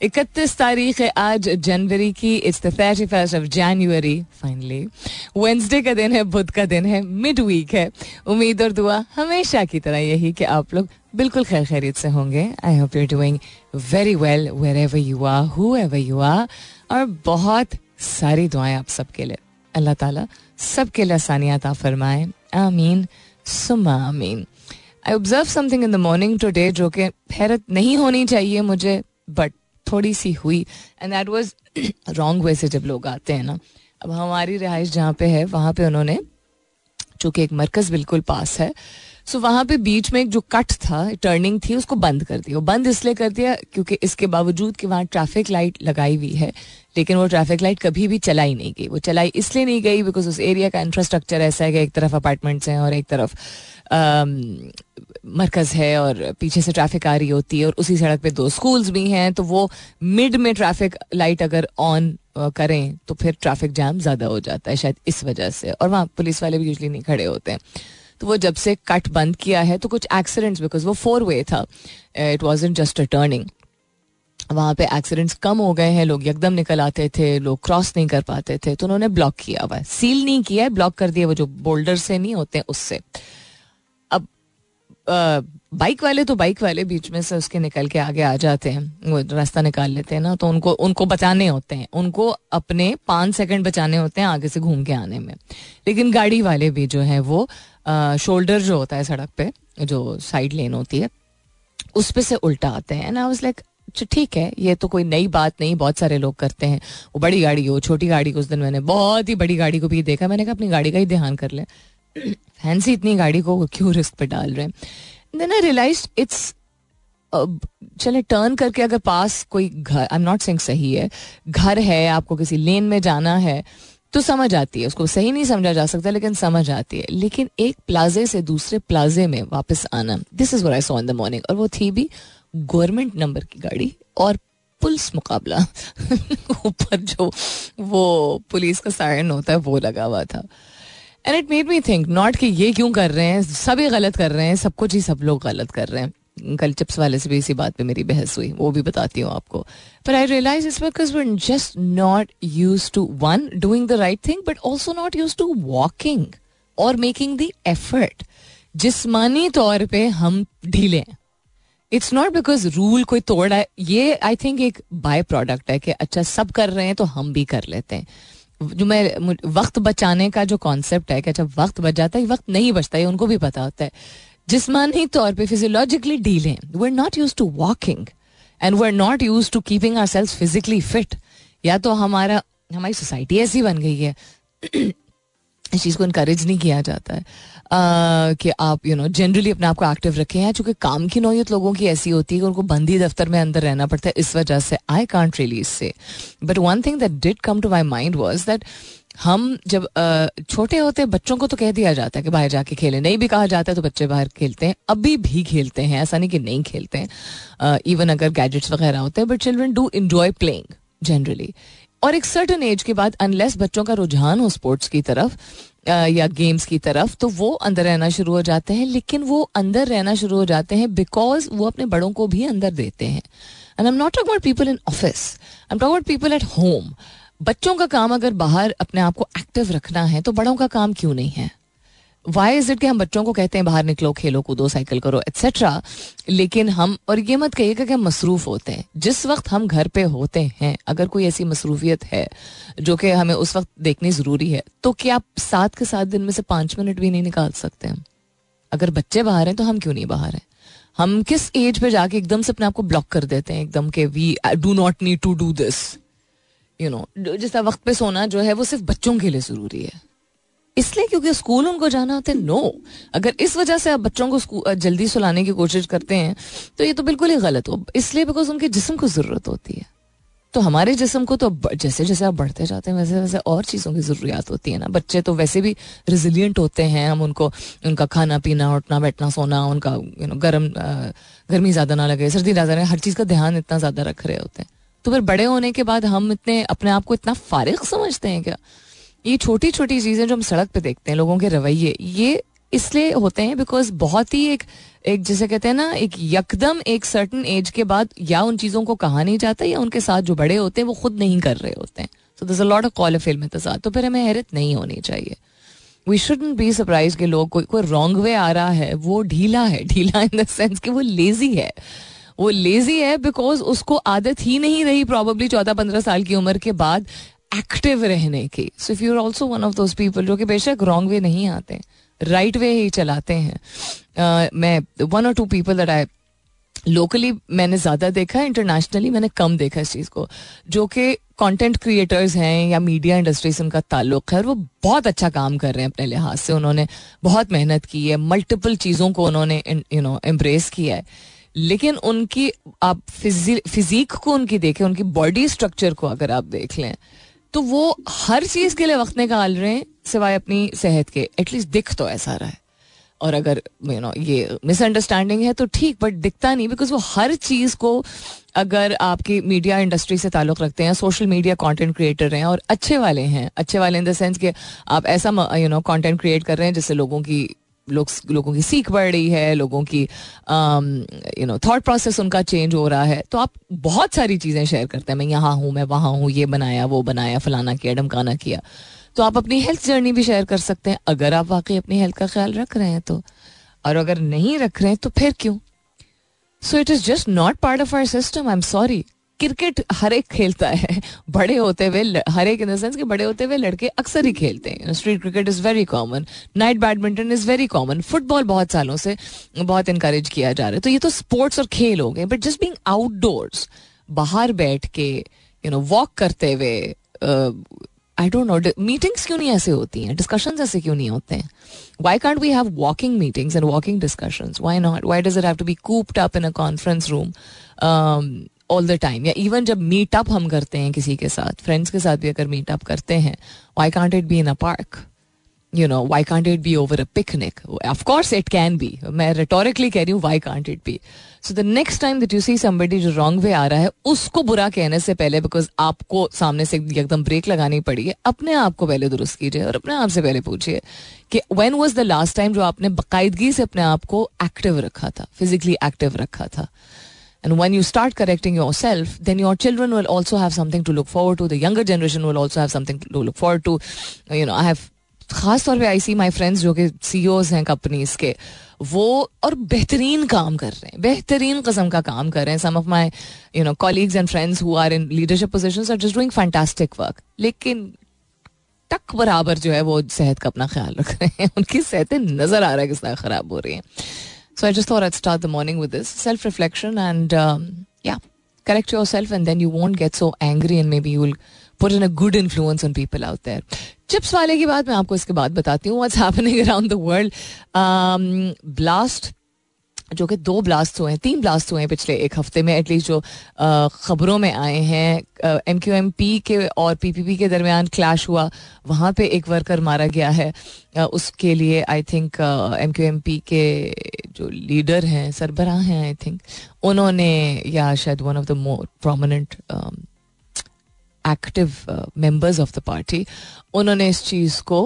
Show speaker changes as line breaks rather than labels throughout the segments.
इकतीस तारीख है आज जनवरी की। It's the thirty first of January finally Wednesday का दिन है, बुध का दिन है मिड वीक है। उम्मीद और दुआ हमेशा की तरह यही कि आप लोग बिल्कुल खैर खैरियत से होंगे। I hope you doing very well wherever you are whoever you are और बहुत सारी दुआएँ आप सबके लिए। अल्लाह ताला सबके लिए आसानियात आ फरमाए। आमीन सुमा आमीन। I observe something in the morning today जो कि हैरत नहीं होनी चाहिए मुझे बट थोड़ी सी हुई and that was wrong way से जब लोग आते हैं ना। अब हमारी रिहाइश जहाँ पे है, वहाँ पे उन्होंने, चूँकि एक मरकज बिल्कुल पास है सो वहाँ पे बीच में एक जो कट था टर्निंग थी, उसको बंद कर दिया। बंद इसलिए कर दिया क्योंकि इसके बावजूद कि वहाँ ट्रैफ़िक लाइट लगाई हुई है, लेकिन वो ट्रैफ़िक लाइट कभी भी चलाई नहीं गई। वो चलाई इसलिए नहीं गई बिकॉज़ उस एरिया का इंफ्रास्ट्रक्चर ऐसा है कि एक तरफ़ अपार्टमेंट्स हैं और एक तरफ़ मरकज़ है और पीछे से ट्रैफ़िक आ रही होती है और उसी सड़क पे दो स्कूल्स भी हैं तो वो मिड में ट्रैफ़िक लाइट अगर ऑन करें तो फिर ट्रैफ़िक जैम ज़्यादा हो जाता है शायद इस वजह से। और वहाँ पुलिस वाले भी यूजली नहीं खड़े होते हैं। तो वो जब से कट बंद किया है तो कुछ एक्सीडेंट्स बिकॉज़ वो फोर वे था। It was just a turning वहाँ पे एक्सीडेंट्स कम हो गए हैं, लोग यकदम निकल आते थे, लोग क्रॉस नहीं कर पाते थे तो उन्होंने ब्लॉक किया हुआ है। सील नहीं किया है ब्लॉक कर दिया वो जो बोल्डर से नहीं होते उससे। बाइक वाले तो बाइक वाले बीच में से उसके निकल के आगे आ जाते हैं। वो रास्ता निकाल लेते हैं ना तो उनको उनको बचाने होते हैं। उनको अपने पाँच सेकंड बचाने होते हैं आगे से घूम के आने में। लेकिन गाड़ी वाले भी जो है वो शोल्डर जो होता है सड़क पे, जो साइड लेन होती है, उस पे से उल्टा आते हैं। आई वाज लाइक ठीक है, ये तो कोई नई बात नहीं, बहुत सारे लोग करते हैं। वो बड़ी गाड़ी हो छोटी गाड़ी को उस दिन मैंने बहुत ही बड़ी गाड़ी को भी देखा। मैंने कहा, अपनी गाड़ी का ही ध्यान कर ले। फैंसी इतनी गाड़ी को क्यों रिस्क पे डाल रहे हैं? देन आई रियलाइज़ इट्स चले टर्न करके अगर पास कोई घर आई एम नॉट सिंग सही है, घर है, आपको किसी लेन में जाना है तो समझ आती है। उसको सही नहीं समझा जा सकता, लेकिन समझ आती है। लेकिन एक प्लाजे से दूसरे प्लाजे में वापस आना this is I saw in the morning और वो थी भी गवर्नमेंट नंबर की गाड़ी और पुलिस मुकाबला। ऊपर जो वो पुलिस का सायरन होता है, वो लगा हुआ था। And it made me think not कि ये क्यों कर रहे हैं? सभी गलत कर रहे हैं, सब कुछ ही सब लोग गलत कर रहे हैं। कल चिप्स वाले से भी इसी बात पे मेरी बहस हुई, वो भी बताती हूँ आपको। पर I realize it's because we just not use to one doing the right thing but also not use to walking और मेकिंग द एफर्ट जिसमानी तौर पे हम ढीले हैं। इट्स नॉट बिकॉज़ रूल कोई तोड़ा है ये आई थिंक एक बाय प्रोडक्ट है कि अच्छा सब कर रहे हैं तो हम भी कर लेते हैं। जो मैं वक्त बचाने का जो कॉन्सेप्ट है कि अच्छा वक्त बच जाता है, वक्त नहीं बचता है उनको भी पता होता है। जिसमानी तौर पे फिजियोलॉजिकली डील है। We are not use to walking and we are not use to keeping ourselves physically fit या तो हमारा, हमारी सोसाइटी ऐसी बन गई है। इस चीज़ को इनक्रेज नहीं किया जाता है। uh, कि आप यू नो जनरली अपने आप को एक्टिव रखें हैं चूँकि काम की नोयत लोगों की ऐसी होती है कि उनको बंदी दफ्तर में अंदर रहना पड़ता है इस वजह से आई कॉन्ट रिलीज़ से but one thing that did come to my mind was that हम जब छोटे होते बच्चों को तो कह दिया जाता है कि बाहर जाके खेलें। नहीं भी कहा जाता है तो बच्चे बाहर खेलते हैं अभी भी खेलते हैं ऐसा नहीं कि नहीं खेलते हैं। इवन अगर गैजेट्स वगैरह होते हैं but children do enjoy playing generally और एक सर्टन एज के बाद अनलेस बच्चों का रुझान हो स्पोर्ट्स की तरफ़ या गेम्स की तरफ़ तो वो अंदर रहना शुरू हो जाते हैं। लेकिन वो अंदर रहना शुरू हो जाते हैं बिकॉज़ वो अपने बड़ों को भी अंदर देते हैं। And I am not about people in office I am about people at home बच्चों का काम अगर बाहर अपने आप को एक्टिव रखना है तो बड़ों का काम क्यों नहीं है? वाई इज़ इट कि हम बच्चों को कहते हैं, बाहर निकलो, खेलो, कूदो साइकिल करो एट्सेट्रा लेकिन हम, और ये मत कहिएगा कि हम मसरूफ होते हैं। जिस वक्त हम घर पे होते हैं, अगर कोई ऐसी मसरूफियत है, जो कि हमें उस वक्त देखनी ज़रूरी है तो क्या आप सात के सात दिन में से पाँच मिनट भी नहीं निकाल सकते हम अगर बच्चे बाहर हैं तो हम क्यों नहीं बाहर हैं? हम किस एज पे जाके एकदम से अपने आप को ब्लॉक कर देते हैं, एकदम के we do not need to do this you know जिस वक्त पे सोना जो है, वो सिर्फ़ बच्चों के लिए ज़रूरी है। इसलिए क्योंकि स्कूल उनको जाना होता है नो अगर इस वजह से आप बच्चों को जल्दी सुलाने की कोशिश करते हैं तो ये तो बिल्कुल ही गलत हो। इसलिए बिकॉज़ उनके जिसम को ज़रूरत होती है। तो हमारे जिसम को तो जैसे जैसे आप बढ़ते जाते हैं, वैसे वैसे और चीज़ों की ज़रूरियात होती है ना। बच्चे तो वैसे भी रिजिलियंट होते हैं, हम उनको, उनका खाना पीना, उठना, बैठना, सोना, उनका यू नो गर्म गर्मी ज़्यादा ना लगे, सर्दी ज़्यादा लगे, हर चीज़ का ध्यान इतना ज़्यादा रख रहे होते हैं। तो फिर बड़े होने के बाद हम इतने, अपने आप को इतना फारिग समझते हैं क्या? ये छोटी छोटी चीज़ें जो हम सड़क पे देखते हैं, लोगों के रवैये, ये इसलिए होते हैं बिकॉज़ बहुत ही एक एक जिसे कहते हैं ना, एक यकदम एक सर्टन एज के बाद या उन चीज़ों को कहा नहीं जाता या उनके साथ जो बड़े होते हैं वो खुद नहीं कर रहे होते हैं। So this a lot of call film तो फिर हमें हैरत नहीं होनी चाहिए। वी शुड बी सरप्राइज़ के लोग, कोई कोई रॉन्ग वे आ रहा है, वो ढीला है, ढीला इन द सेंस कि वो लेजी है। वो लेजी है बिकॉज़ उसको आदत ही नहीं रही प्रॉबली चौदह पंद्रह साल की उम्र के बाद एक्टिव रहने की। So if you are also one of those people जो कि बेशक रॉन्ग वे नहीं आते राइट वे ही चलाते हैं। मैं वन और two people that I locally मैंने ज़्यादा देखा है इंटरनेशनली मैंने कम देखा इस चीज़ को। जो कि कंटेंट क्रिएटर्स हैं या मीडिया इंडस्ट्री से उनका ताल्लुक है वो बहुत अच्छा काम कर रहे हैं अपने लिहाज से। उन्होंने बहुत मेहनत की है मल्टीपल चीज़ों को उन्होंने यू नो एम्ब्रेस किया है। लेकिन उनकी, आप फिजिक को उनकी देखें, उनकी बॉडी स्ट्रक्चर को अगर आप देख लें तो वो हर चीज़ के लिए वक्त निकाल रहे हैं सिवाय अपनी सेहत के। एटलीस्ट दिख तो ऐसा रहा है। और अगर यू you नो know, ये मिसअंडरस्टैंडिंग है तो ठीक बट दिखता नहीं बिकॉज़ वो हर चीज़ को अगर आपकी मीडिया इंडस्ट्री से ताल्लुक रखते हैं सोशल मीडिया कंटेंट क्रिएटर हैं और अच्छे वाले हैं। अच्छे वाले इन द सेंस कि आप ऐसा यू नो कंटेंट क्रिएट कर रहे हैं जिससे लोगों की लोग लोगों की सीख बढ़ रही है, लोगों की यू नो थॉट प्रोसेस उनका चेंज हो रहा है। तो आप बहुत सारी चीज़ें शेयर करते हैं। मैं यहाँ हूँ, मैं वहाँ हूँ, ये बनाया, वो बनाया, फलाना किया डमकाना किया। तो आप अपनी हेल्थ जर्नी भी शेयर कर सकते हैं, अगर आप वाकई अपनी हेल्थ का ख्याल रख रहे हैं तो। और अगर नहीं रख रहे हैं तो फिर क्यों? So it is just not part of our system I am sorry cricket हर एक खेलता है। बड़े होते हुए हर एक इन देंस के बड़े होते हुए लड़के अक्सर ही खेलते हैं। Street cricket is very common night badminton is very common football बहुत सालों से बहुत इंकरेज किया जा रहा है। तो ये तो स्पोर्ट्स और खेल हो गए बट जस्ट बींग आउटडोर्स बाहर बैठ के यू नो वॉक करते हुए आई डोंट नो मीटिंग्स क्यों नहीं ऐसे होती हैं? डिस्कशन ऐसे क्यों नहीं होते हैं? Why can't we have walking meetings and walking discussion why not why does it have to be cooped up in a conference room all the time या इवन जब मीट अप हम करते हैं किसी के साथ फ्रेंड्स के साथ भी अगर मीट अप करते हैं why can't it be in a park you know why can't it be over a picnic of course it can be मैं रिटोरिकली कह रही हूँ why can't it be so the next time that you see somebody जो wrong way आ रहा है, उसको बुरा कहने से पहले बिकॉज़ आपको सामने से एकदम ब्रेक लगानी पड़ी है, अपने आप को पहले दुरुस्त कीजिए और अपने आप से पहले पूछिए कि when was the last time जो आपने बाकायदगी से अपने आप को एक्टिव रखा था फिजिकली एक्टिव रखा था? And when you start correcting yourself, then your children will also have something to look forward to. The younger generation will also have something to look forward to. You know, I have खास तौर पे आई सी my friends जो कि सी हैं companies के वो और बेहतरीन काम कर रहे हैं। बेहतरीन कस्म का काम कर रहे हैं। Some of my you know colleagues and friends who are in leadership position are just doing fantastic work लेकिन टक बराबर जो है वो सेहत का अपना ख्याल रख रहे हैं। उनकी सेहतें नज़र आ रहा है किस तरह खराब हो रही हैं। So I just thought I'd start the morning with this self reflection and um, yeah, correct yourself, and then you won't get so angry and maybe you will put in a good influence on people out there. Chips वाले की बात मैं आपको इसके बाद बताती हूँ what's happening around the world blast जो कि दो ब्लास्ट हुए हैं, तीन ब्लास्ट हुए हैं पिछले एक हफ़्ते में एटलीस्ट जो ख़बरों में आए हैं। एम क्यू एम पी के और पी पी पी के दरमियान क्लैश हुआ। वहाँ पे एक वर्कर मारा गया है। उसके लिए I think M Q M P के जो लीडर हैं, सरबराह हैं आई थिंक उन्होंने, या शायद one of the more prominent active members of the party उन्होंने इस चीज़ को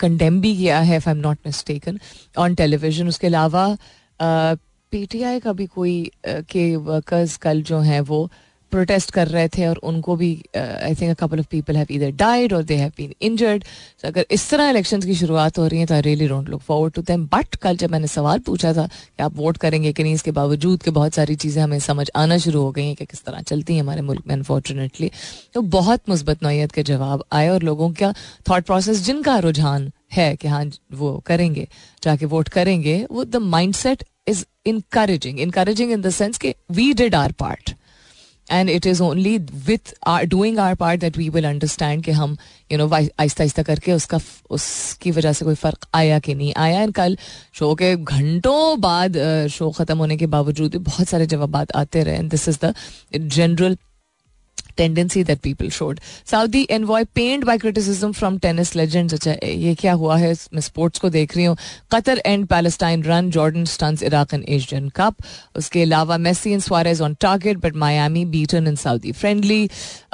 कंडेम भी किया है if I am not mistaken on television उसके अलावा पीटीआई का भी कोई के वर्कर्स कल जो हैं वो प्रोटेस्ट कर रहे थे और उनको भी I think couple of people have either died और दे हैव बीन इंजर्ड अगर इस तरह इलेक्शंस की शुरुआत हो रही है तो I really don't look forward to them but कल जब मैंने सवाल पूछा था कि आप वोट करेंगे कि नहीं, इसके बावजूद कि बहुत सारी चीज़ें हमें समझ आना शुरू हो गई हैं कि किस तरह चलती हैं हमारे मुल्क में अनफॉर्चुनेटली तो बहुत मुस्बत नौीयत के जवाब आए और लोगों का थाट प्रोसेस जिनका रुझान है कि हाँ वो करेंगे, जाके वोट करेंगे, वो the mind set is encouraging encouraging in the sense के we did our part and it is only with our doing our part that we will understand कि हम यू नो आहिस्ता आहिस्ता करके उसका, उसकी वजह से कोई फ़र्क आया कि नहीं आया। एंड कल शो के घंटों बाद शो ख़त्म होने के बावजूद भी बहुत सारे जवाब आते रहे। This is the general tendency that people showed. Saudi envoy pained by criticism from tennis legends. अच्छा ये क्या हुआ है मैं स्पोर्ट्स को देख रही हूँ Qatar and Palestine run Jordan stuns Iraq and Asian Cup उसके अलावा Messi and Suarez on target but Miami beaten in Saudi friendly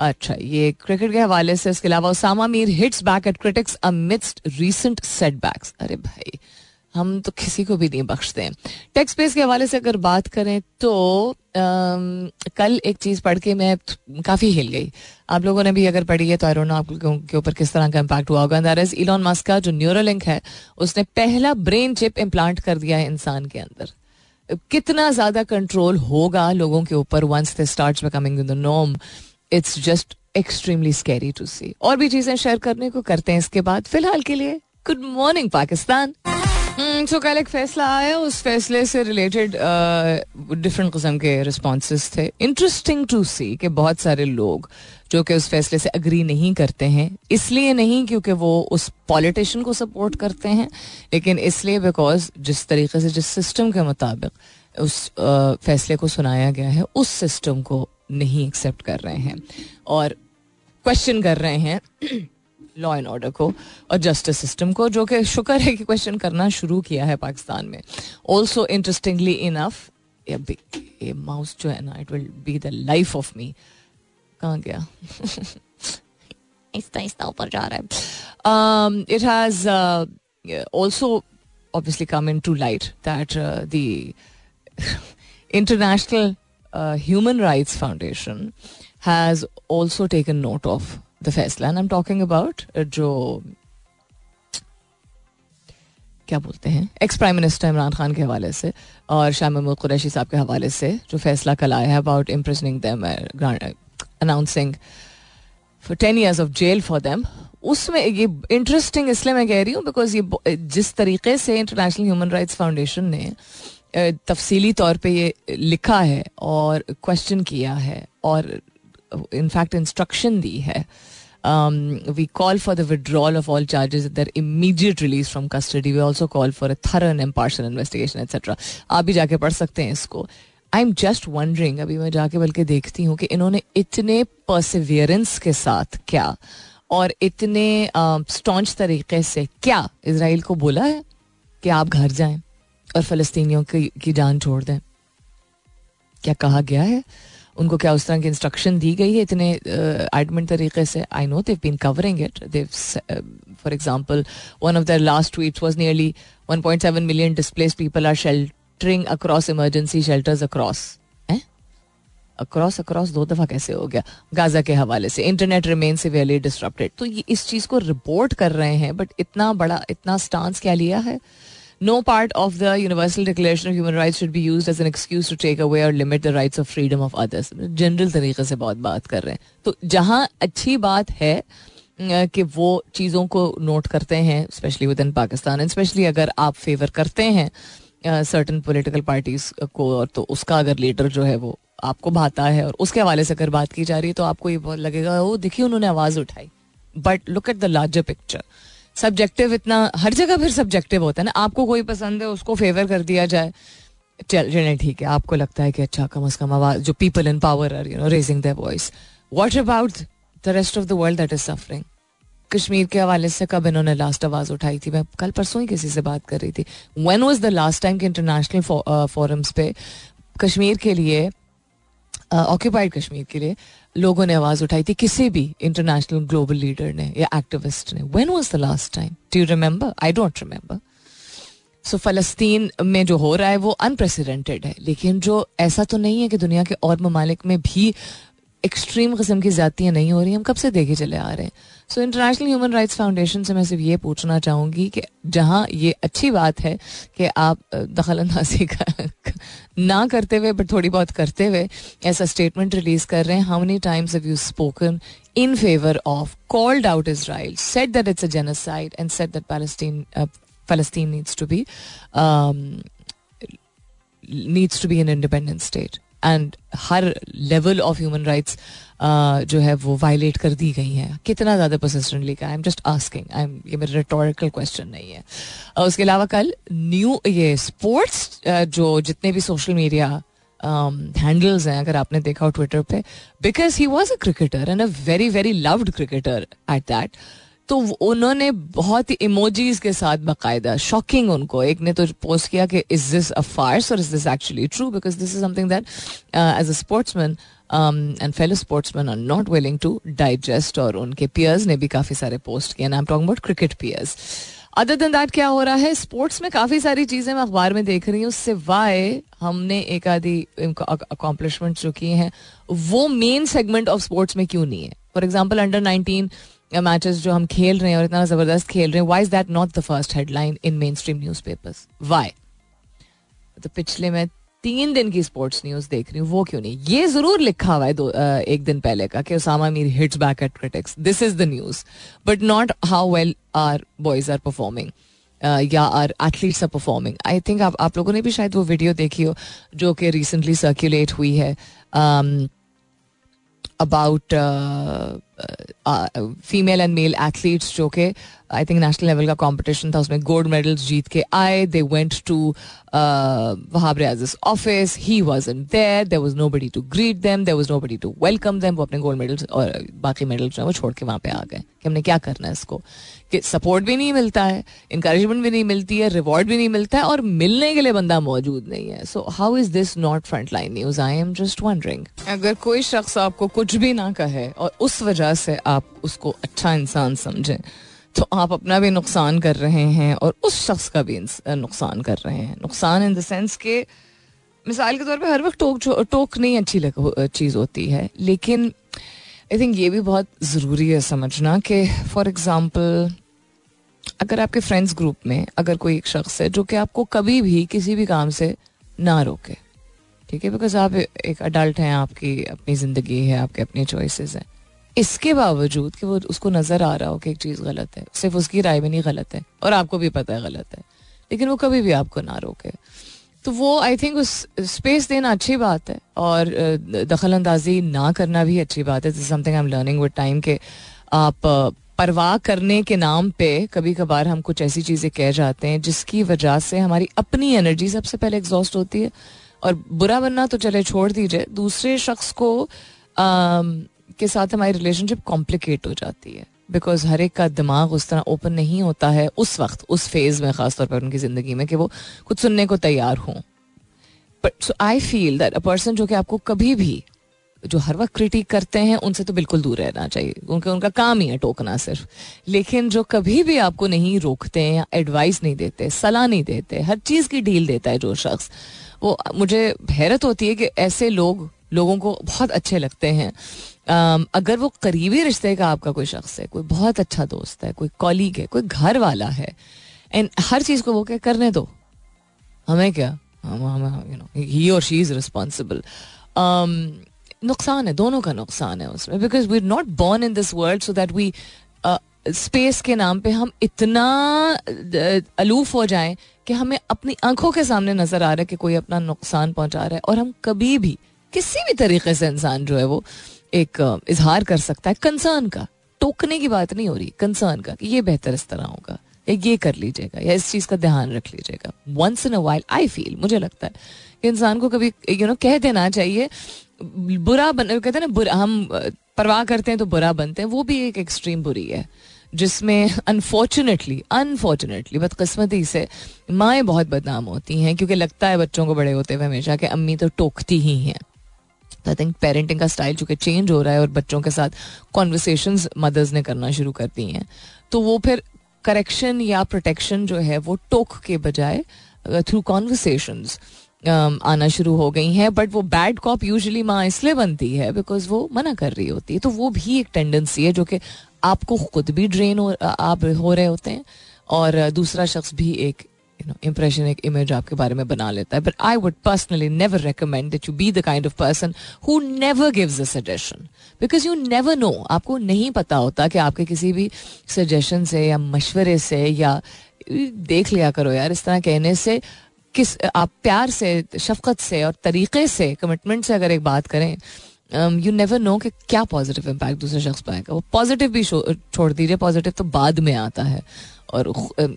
अच्छा ये क्रिकेट के हवाले से उसके अलावा Usama Mir hits back at critics amidst recent setbacks अरे भाई हम तो किसी को भी नहीं बख्शते हैं। टेक्स स्पेस के हवाले से अगर बात करें तो आम, कल एक चीज़ पढ़ के मैं काफ़ी हिल गई। आप लोगों ने भी अगर पढ़ी है तो आई डोंट नो आप के ऊपर किस तरह का इम्पैक्ट हुआ होगा। इज़ इलॉन मस्क का जो न्यूरोलिंक है उसने पहला ब्रेन चिप इम्प्लांट कर दिया है इंसान के अंदर। कितना ज़्यादा कंट्रोल होगा लोगों के ऊपर once they starts becoming the norm it's just extremely scary to see और भी चीज़ें शेयर करने को करते हैं इसके बाद। फ़िलहाल के लिए गुड मॉर्निंग पाकिस्तान। सो कल एक फैसला आया, उस फैसले से रिलेटेड डिफरेंट किस्म के रिस्पॉन्स थे. इंटरेस्टिंग टू सी कि बहुत सारे लोग जो कि उस फैसले से अग्री नहीं करते हैं, इसलिए नहीं क्योंकि वो उस पॉलिटिशियन को सपोर्ट करते हैं, लेकिन इसलिए बिकॉज़ जिस तरीके से, जिस सिस्टम के मुताबिक उस फैसले को सुनाया गया है, उस सिस्टम को नहीं एक्सेप्ट कर रहे हैं. और क्वेश्चन कर रहे हैं लॉ एंड ऑर्डर को और जस्टिस सिस्टम को जो कि शुक्र है कि क्वेश्चन करना शुरू किया है पाकिस्तान में। ऑल्सो इंटरेस्टिंगली इनफ ये माउस जो है ना it will be the life of me कहाँ गया? ऊपर जा रहा है। It has also come into light that uh, the International uh, Human Rights Foundation has also taken note of the फैसला एंड एम टॉकिंग अबाउट जो, क्या बोलते हैं ex prime minister Imran Khan के हवाले से और शाह महमूद कुरैशी साहब के हवाले से जो फैसला कल आया है about imprisoning them announcing for ten years of jail for them उसमें ये इंटरेस्टिंग इसलिए मैं कह रही हूँ बिकॉज़ ये जिस तरीके से इंटरनेशनल ह्यूमन राइट्स फाउंडेशन ने तफसीली तौर पे ये लिखा है और क्वेश्चन किया है और इनफैक्ट इंस्ट्रक्शन दी है we call for the withdrawal of all charges their immediate release from custody we also call for a thorough and impartial investigation etcetera आप भी जाके पढ़ सकते हैं इसको. आई एम जस्ट वंडरिंग अभी मैं जाके बल्कि देखती हूँ कि इन्होंने इतने परसिवियरेंस के साथ क्या और इतने स्टॉन्च uh, तरीके से क्या इसराइल को बोला है कि आप घर जाएँ और फलस्तीनियों की जान छोड़ दें? क्या कहा गया है? उनको क्या उस तरह की इंस्ट्रक्शन दी गई है इतने एडमिट तरीके से? I know they've been covering it they've for example one of the last tweets was nearly 1.7 million displaced people are sheltering across emergency shelters across across across दो दफ़ा कैसे हो गया? गाजा के हवाले से। इंटरनेट रिमेन सिवियरली डिस्ट्रप्टेड तो ये इस चीज़ को रिपोर्ट कर रहे हैं बट इतना बड़ा, इतना स्टांस क्या लिया है? No part of the Universal Declaration of Human Rights should be used as an excuse to take away or limit the rights of freedom of others. General तरीके से बहुत बात कर रहे हैं। तो जहाँ अच्छी बात है कि वो चीज़ों को नोट करते हैं specially with in Pakistan and specially अगर आप फेवर करते हैं सर्टन पोलिटिकल पार्टीज़ को, और तो उसका अगर लीडर जो है वो आपको भाता है, और उसके हवाले से अगर बात की जा रही है तो आपको ये बहुत लगेगा वो देखिए उन्होंने आवाज़ उठाई। But look at the larger picture subjective इतना, हर जगह फिर सब्जेक्टिव होता है ना। आपको कोई पसंद है, उसको फेवर कर दिया जाए। चल, चलें ठीक है। आपको लगता है कि अच्छा कम अज कम आवाज़, जो people in power are you know raising their voice what about the rest of the world that is suffering Kashmir के हवाले से कब इन्होंने लास्ट आवाज़ उठाई थी? मैं कल परसों ही किसी से बात कर रही थी। When was the last time कि इंटरनेशनल फोरम्स पे कश्मीर के लिए ऑक्यूपाइड कश्मीर के लिए लोगों ने आवाज़ उठाई थी, किसी भी इंटरनेशनल ग्लोबल लीडर ने या एक्टिविस्ट ने। When was the last time do you remember I don't remember so फलस्तीन में जो हो रहा है, वो अनप्रेसिडेंटेड है। लेकिन जो ऐसा तो नहीं है कि दुनिया के और ममालिक में भी एक्सट्रीम किस्म की जातियाँ नहीं हो रही हम कब से देखे चले आ रहे हैं so international human rights foundation से मैं सिर्फ़ ये पूछना चाहूँगी कि जहाँ ये अच्छी बात है कि आप दखल अंदाजी ना करते हुए बट थोड़ी बहुत करते हुए ऐसा स्टेटमेंट रिलीज़ कर रहे हैं how many times have you spoken in favour of called out Israel said that it's a genocide and said that Palestine needs to be um, needs to be an independent state. एंड हर level of human rights जो है वो violet कर दी गई हैं। कितना ज़्यादा परसिस्टेंटली का I am just asking I am ये मेरा रिटोरिकल क्वेश्चन नहीं है। Uh, उसके अलावा कल न्यू ये स्पोर्ट्स uh, जो जितने भी सोशल मीडिया हैंडल्स हैं अगर आपने देखा हो ट्विटर पे because he was a cricketer and a very very loved cricketer at that तो उन्होंने बहुत ही इमोजीज के साथ बाकायदा शॉकिंग उनको। एक ने तो पोस्ट किया कि इज़ दिस अ फार्स और is this actually true because this is something that as a sportsman and fellow sportsman are not willing to digest और उनके पियर्स ने भी काफ़ी सारे पोस्ट किए। Am talking about cricket peers other दिन that क्या हो रहा है? स्पोर्ट्स में काफ़ी सारी चीज़ें मैं अखबार में देख रही हूँ। सिवाय हमने एक आधी अकॉम्पलिशमेंट जो किए हैं, वो मेन सेगमेंट ऑफ़ स्पोर्ट्स में क्यों नहीं है? For example under nineteen matches जो हम खेल रहे हैं और इतना ज़बरदस्त खेल रहे हैं why is that not the first headline in mainstream newspapers why तो पिछले मैं तीन दिन की स्पोर्ट्स न्यूज़ देख रही हूँ, वो क्यों नहीं? ये ज़रूर लिखा हुआ है दो एक दिन पहले का कि Usama Mir hits back at critics this is the news but not how well our boys are performing or our athletes are performing I think आप आप लोगों ने भी शायद वो वीडियो देखी हो जो कि रिसेंटली सर्क्यूलेट हुई है about female and male athletes जो कि आई थिंक नेशनल लेवल का कंपटीशन था, उसमें गोल्ड मेडल्स जीत के आए they went to Wahab Riaz office he was in there there was nobody to greet them there was nobody to welcome them वो अपने गोल्ड मेडल्स और बाकी मेडल्स जो है वो छोड़ के वहाँ पे आ गए, कि हमने क्या करना है इसको। कि सपोर्ट भी नहीं मिलता है इंकरेजमेंट भी नहीं मिलती है रिवॉर्ड भी नहीं मिलता है और मिलने के लिए बंदा मौजूद नहीं है। So how is this not front line news I am just wondering अगर कोई शख्स आपको कुछ भी ना कहे और उस वजह से आप उसको अच्छा इंसान समझें तो आप अपना भी नुकसान कर रहे हैं और उस शख्स का भी नुकसान कर रहे हैं। नुकसान इन द सेंस के, मिसाल के तौर पे हर वक्त टोक टोक नहीं अच्छी लग चीज़ होती है, लेकिन आई थिंक ये भी बहुत ज़रूरी है समझना कि फॉर एग्ज़ाम्पल अगर आपके फ्रेंड्स ग्रुप में अगर कोई एक शख्स है जो कि आपको कभी भी किसी भी काम से ना रोके, ठीक है? बिकॉज़ आप एक अडल्ट हैं, आपकी अपनी ज़िंदगी है, आपके अपनी चॉइसेस हैं। इसके बावजूद कि वो उसको नज़र आ रहा हो कि एक चीज़ गलत है, सिर्फ़ उसकी राय में नहीं गलत है और आपको भी पता है गलत है, लेकिन वो कभी भी आपको ना रोके। तो वो आई थिंक उस स्पेस देना अच्छी बात है और दखल अंदाजी ना करना भी अच्छी बात है। Something I am learning with time के आप परवाह करने के नाम पे कभी कभार हम कुछ ऐसी चीज़ें कह जाते हैं जिसकी वजह से हमारी अपनी एनर्जी सबसे पहले एग्जॉस्ट होती है। और बुरा बनना तो चले छोड़ दीजिए। दूसरे शख्स को के साथ हमारी रिलेशनशिप कॉम्प्लिकेट हो जाती है। बिकॉज़ हर एक का दिमाग उस तरह ओपन नहीं होता है उस वक्त, उस फ़ेज़ में, खासतौर पर उनकी ज़िंदगी में, कि वो कुछ सुनने को तैयार हों। But so I feel that a person जो कि आपको कभी भी, जो हर वक्त क्रिटिक करते हैं, उनसे तो बिल्कुल दूर रहना चाहिए। क्योंकि उनका काम ही है टोकना सिर्फ़। लेकिन जो कभी भी आपको नहीं रोकते हैं एडवाइस नहीं देते, सलाह नहीं देते, हर चीज़ की डील देता है जो शख्स, वो, मुझे हैरत होती है कि ऐसे लोग लोगों को बहुत अच्छे लगते हैं। अगर वो करीबी रिश्ते का आपका कोई शख्स है, कोई बहुत अच्छा दोस्त है, कोई कॉलीग है, कोई घर वाला है एंड हर चीज़ को वो क्या करने दो। हमें क्या? यू नो ही और शी इज़ रिस्पॉन्सिबल नुकसान है, दोनों का नुकसान है उसमें because we are not born in this world so that we space के नाम पे हम इतना अलूफ हो जाएँ कि हमें अपनी आँखों के सामने नज़र आ रहा है कि कोई अपना नुकसान पहुँचा रहा है, और हम कभी भी किसी भी तरीके से इंसान जो है वो एक इजहार कर सकता है कंसर्न का। टोकने की बात नहीं हो रही कंसर्न का, कि ये बेहतर इस तरह होगा, या ये कर लीजिएगा, या इस चीज़ का ध्यान रख लीजिएगा। Once in a while I feel मुझे लगता है, कि इंसान को कभी यू नो कह देना चाहिए, बुरा बन कहते हैं ना, बुरा, हम परवाह करते हैं तो बुरा बनते हैं, वो भी एक एक्सट्रीम बुरी है, जिसमें अनफॉर्चुनेटली अनफॉर्चुनेटली बदकस्मती से माएँ बहुत बदनाम होती हैं, क्योंकि लगता है बच्चों को बड़े होते हुए हमेशा कि अम्मी तो टोकती ही हैं। आई थिंक पेरेंटिंग का स्टाइल चूँकि चेंज हो रहा है और बच्चों के साथ कॉन्वर्सेशन मदर्स ने करना शुरू कर दी हैं तो वो फिर करेक्शन या प्रोटेक्शन जो है वो टोक के बजाय थ्रू कॉन्वर्सेशन आना शुरू हो गई हैं बट वो बैड कॉप यूजली माँ इसलिए बनती है बिकॉज़ वो मना कर रही होती है तो वो भी एक टेंडेंसी है जो कि आपको खुद भी ड्रेन हो आप हो रहे होते हैं और दूसरा शख्स भी एक यू नो इम्प्रेशन एक इमेज आपके बारे में बना लेता है. But I would personally never recommend that you be the kind of person who never gives a suggestion because you never know आपको नहीं पता होता कि आपके किसी भी सजेशन से या मशवरे से या देख लिया करो यार, इस तरह कहने से, किस, आप प्यार से, शफकत से और तरीके से कमिटमेंट से अगर एक बात करें यू नेवर नो कि क्या पॉजिटिव इम्पैक्ट दूसरे शख्स पर आएगा। वो पॉजिटिव भी छोड़ दीजिए पॉजिटिव तो बाद में आता है और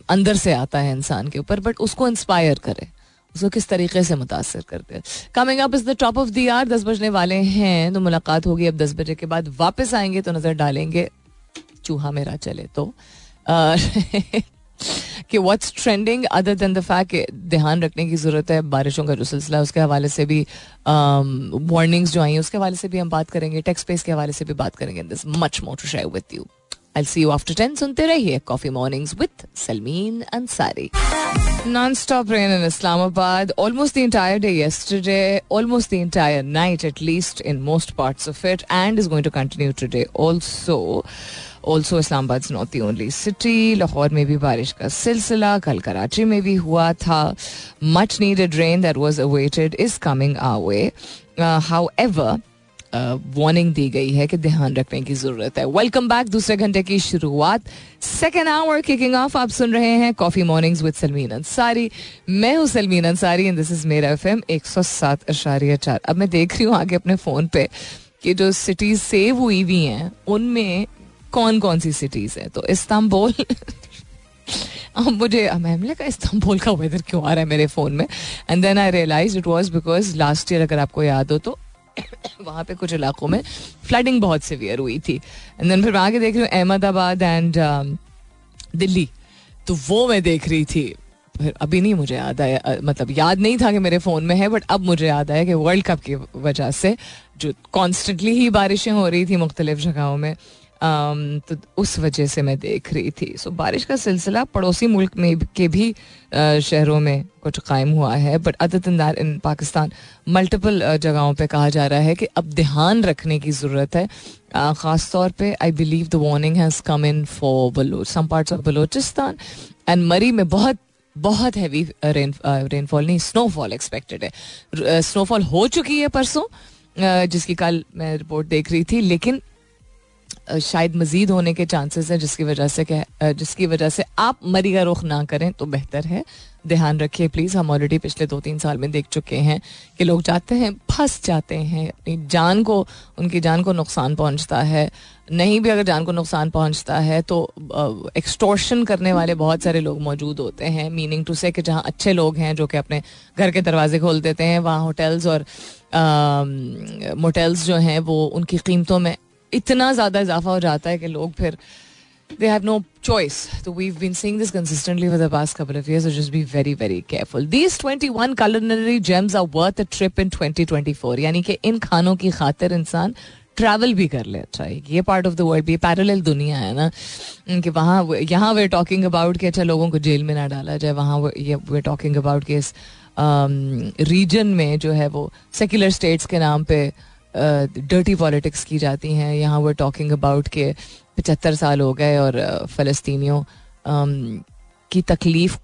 अंदर से आता है इंसान के ऊपर बट उसको इंस्पायर करे। उसको किस तरीके से मुतासर करते हैं। Coming up is the top of the hour दस बजने वाले हैं तो मुलाकात होगी अब दस बजे के बाद। वापस आएँगे तो नज़र डालेंगे चूहा मेरा चले तो। कि what's trending other than the fact ध्यान रखने की ज़रूरत है बारिशों का जो सिलसिला उसके हवाले से भी वार्निंग्स um, जो आई हैं उसके हवाले से भी हम बात करेंगे टेक्स स्पेस के हवाले से भी बात करेंगे this much more to share with you I see you after ten सुनते रहिए coffee mornings with Salmeen Ansari Non-stop rain in Islamabad, almost the entire day yesterday, almost the entire night at least in most parts of it, and is going to continue today also. Also Islamabad not the only city Lahore में भी बारिश का सिलसिला, कल कराची में भी हुआ था। Much needed rain that was awaited is coming a way however warning दी गई है कि ध्यान रखने की ज़रूरत है। वेलकम बैक दूसरे घंटे की शुरुआत। सेकेंड आवर किकिंग ऑफ़ आप सुन रहे हैं coffee mornings with Salmeen Ansari मैं हूँ Salmeen Ansari and this is मेरा एफ़ एम एक सौ सात अशारिया चार। अब मैं देख रही हूँ आगे अपने फ़ोन पे कि जो सिटीज़ सेव हुई हुई हैं, उनमें कौन कौन सी सिटीज़ है? तो इस्तांबुल। अब मुझे मैम लगा इस्तांबुल का वेदर क्यों आ रहा है मेरे फ़ोन में? And then I realize it was because last year अगर आपको याद हो तो वहाँ पे कुछ इलाकों में फ्लडिंग बहुत सिवियर हुई थी। एंड देन फिर मैं आगे देख रही हूँ अहमदाबाद एंड दिल्ली। तो वो मैं देख रही थी। फिर अभी नहीं मुझे याद आया मतलब याद नहीं था कि मेरे फ़ोन में है बट अब मुझे याद आया कि वर्ल्ड कप की वजह से जो कॉन्स्टेंटली ही बारिशें हो रही थी मुख्तलिफ़ जगहों में Um, तो उस वजह से मैं देख रही थी। सो बारिश का सिलसिला पड़ोसी मुल्क में के भी शहरों में कुछ कायम हुआ है but other in Pakistan multiple जगहों पे कहा जा रहा है कि अब ध्यान रखने की ज़रूरत है। ख़ास तौर पे I believe the warning has come in for Baloch some parts of Balochistan and Murree में बहुत बहुत हैवी रेन रेनफॉल नहीं स्नोफॉल एक्सपेक्टेड है। स्नोफॉल हो चुकी है परसों जिसकी कल मैं रिपोर्ट देख रही थी, लेकिन शायद मजीद होने के चांसेस हैं, जिसकी वजह से जिसकी वजह से आप मरी का रुख ना करें तो बेहतर है। ध्यान रखिए प्लीज़ हम ऑलरेडी पिछले दो तीन साल में देख चुके हैं कि लोग जाते हैं, फंस जाते हैं। अपनी जान को, उनकी जान को नुकसान पहुँचता है। नहीं भी अगर जान को नुकसान पहुँचता है तो एक्सटोर्शन करने वाले बहुत सारे लोग मौजूद होते हैं। मीनिंग टू से कि जहाँ अच्छे लोग हैं, जो कि अपने घर के दरवाजे खोल देते हैं, वहाँ होटल्स और मोटेल्स जो हैं, वो उनकी कीमतों में इतना ज़्यादा इजाफा हो जाता है कि लोग फिर have no choice. So we've been seeing this consistently for the past couple of years. So just be very, very careful. These 21 culinary gems are worth a trip in 2024. यानी कि इन खानों की खातिर इंसान ट्रैवल भी कर ले अच्छा ये पार्ट ऑफ़ द वर्ल्ड भी पैरेलल दुनिया है ना कि वहाँ यहाँ वे टॉकिंग अबाउट कि अच्छा लोगों को जेल में ना डाला जाए वहाँ ये वे टॉकिंग अबाउट कि इस रीजन में जो है वो सेक्युलर स्टेट्स के नाम पे डर्टी पॉलिटिक्स की जाती हैं। यहाँ वो टॉकिंग अबाउट के पचहत्तर साल हो गए और फ़लस्तीनियों की तकलीफ़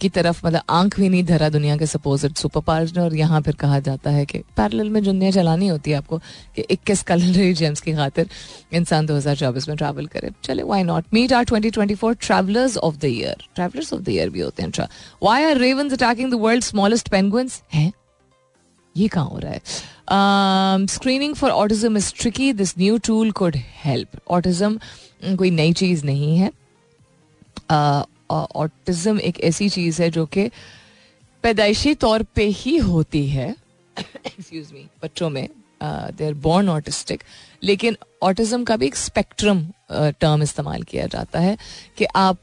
की तरफ़ मतलब आँख भी नहीं धरा दुनिया के सपोजिट सुपर पावर्स ने। और यहाँ फिर कहा जाता है कि पैरेलल में दुनिया चलानी होती है आपको कि इक्कीस कलरी जेम्स की खातिर इंसान 2024 में ट्रैवल करे। चले why not meet our 2024 travellers of the year travellers of the year भी होते हैं why are ravens attacking the world smallest penguins हैं? ये कहाँ हो रहा है? Screening for autism is tricky this new tool could help autism कोई नई चीज़ नहीं है. ऑटिज्म uh, एक ऐसी चीज़ है जो कि पैदाइशी तौर पे ही होती है. एक्सक्यूज मी बच्चों में दे आर बॉर्न ऑटिस्टिक लेकिन ऑटिज्म का भी एक स्पेक्ट्रम टर्म इस्तेमाल किया जाता है कि आप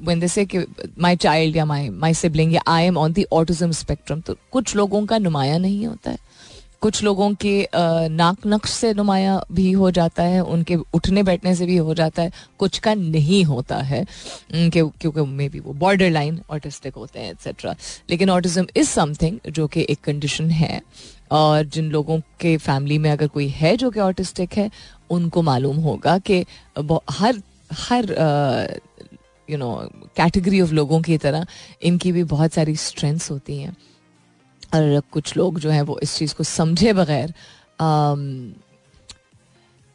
वन दे से कि माई चाइल्ड या माई माई सिबलिंग या I am on the autism spectrum तो कुछ लोगों का नुमाया नहीं होता है. कुछ लोगों के नाक नक्श से नुमाया भी हो जाता है, उनके उठने बैठने से भी हो जाता है, कुछ का नहीं होता है क्योंकि मे बी वो बॉर्डर लाइन ऑटिस्टिक होते हैं एक्सेट्रा लेकिन ऑटिज्म इज़ समथिंग जो कि एक कंडीशन है, और जिन लोगों के फैमिली में अगर कोई है जो कि ऑटिस्टिक है, उनको मालूम होगा कि हर हर यू नो कैटेगरी ऑफ़ लोगों की तरह, इनकी भी बहुत सारी स्ट्रेंथ्स होती हैं। और कुछ लोग जो हैं वो इस चीज़ को समझे बगैर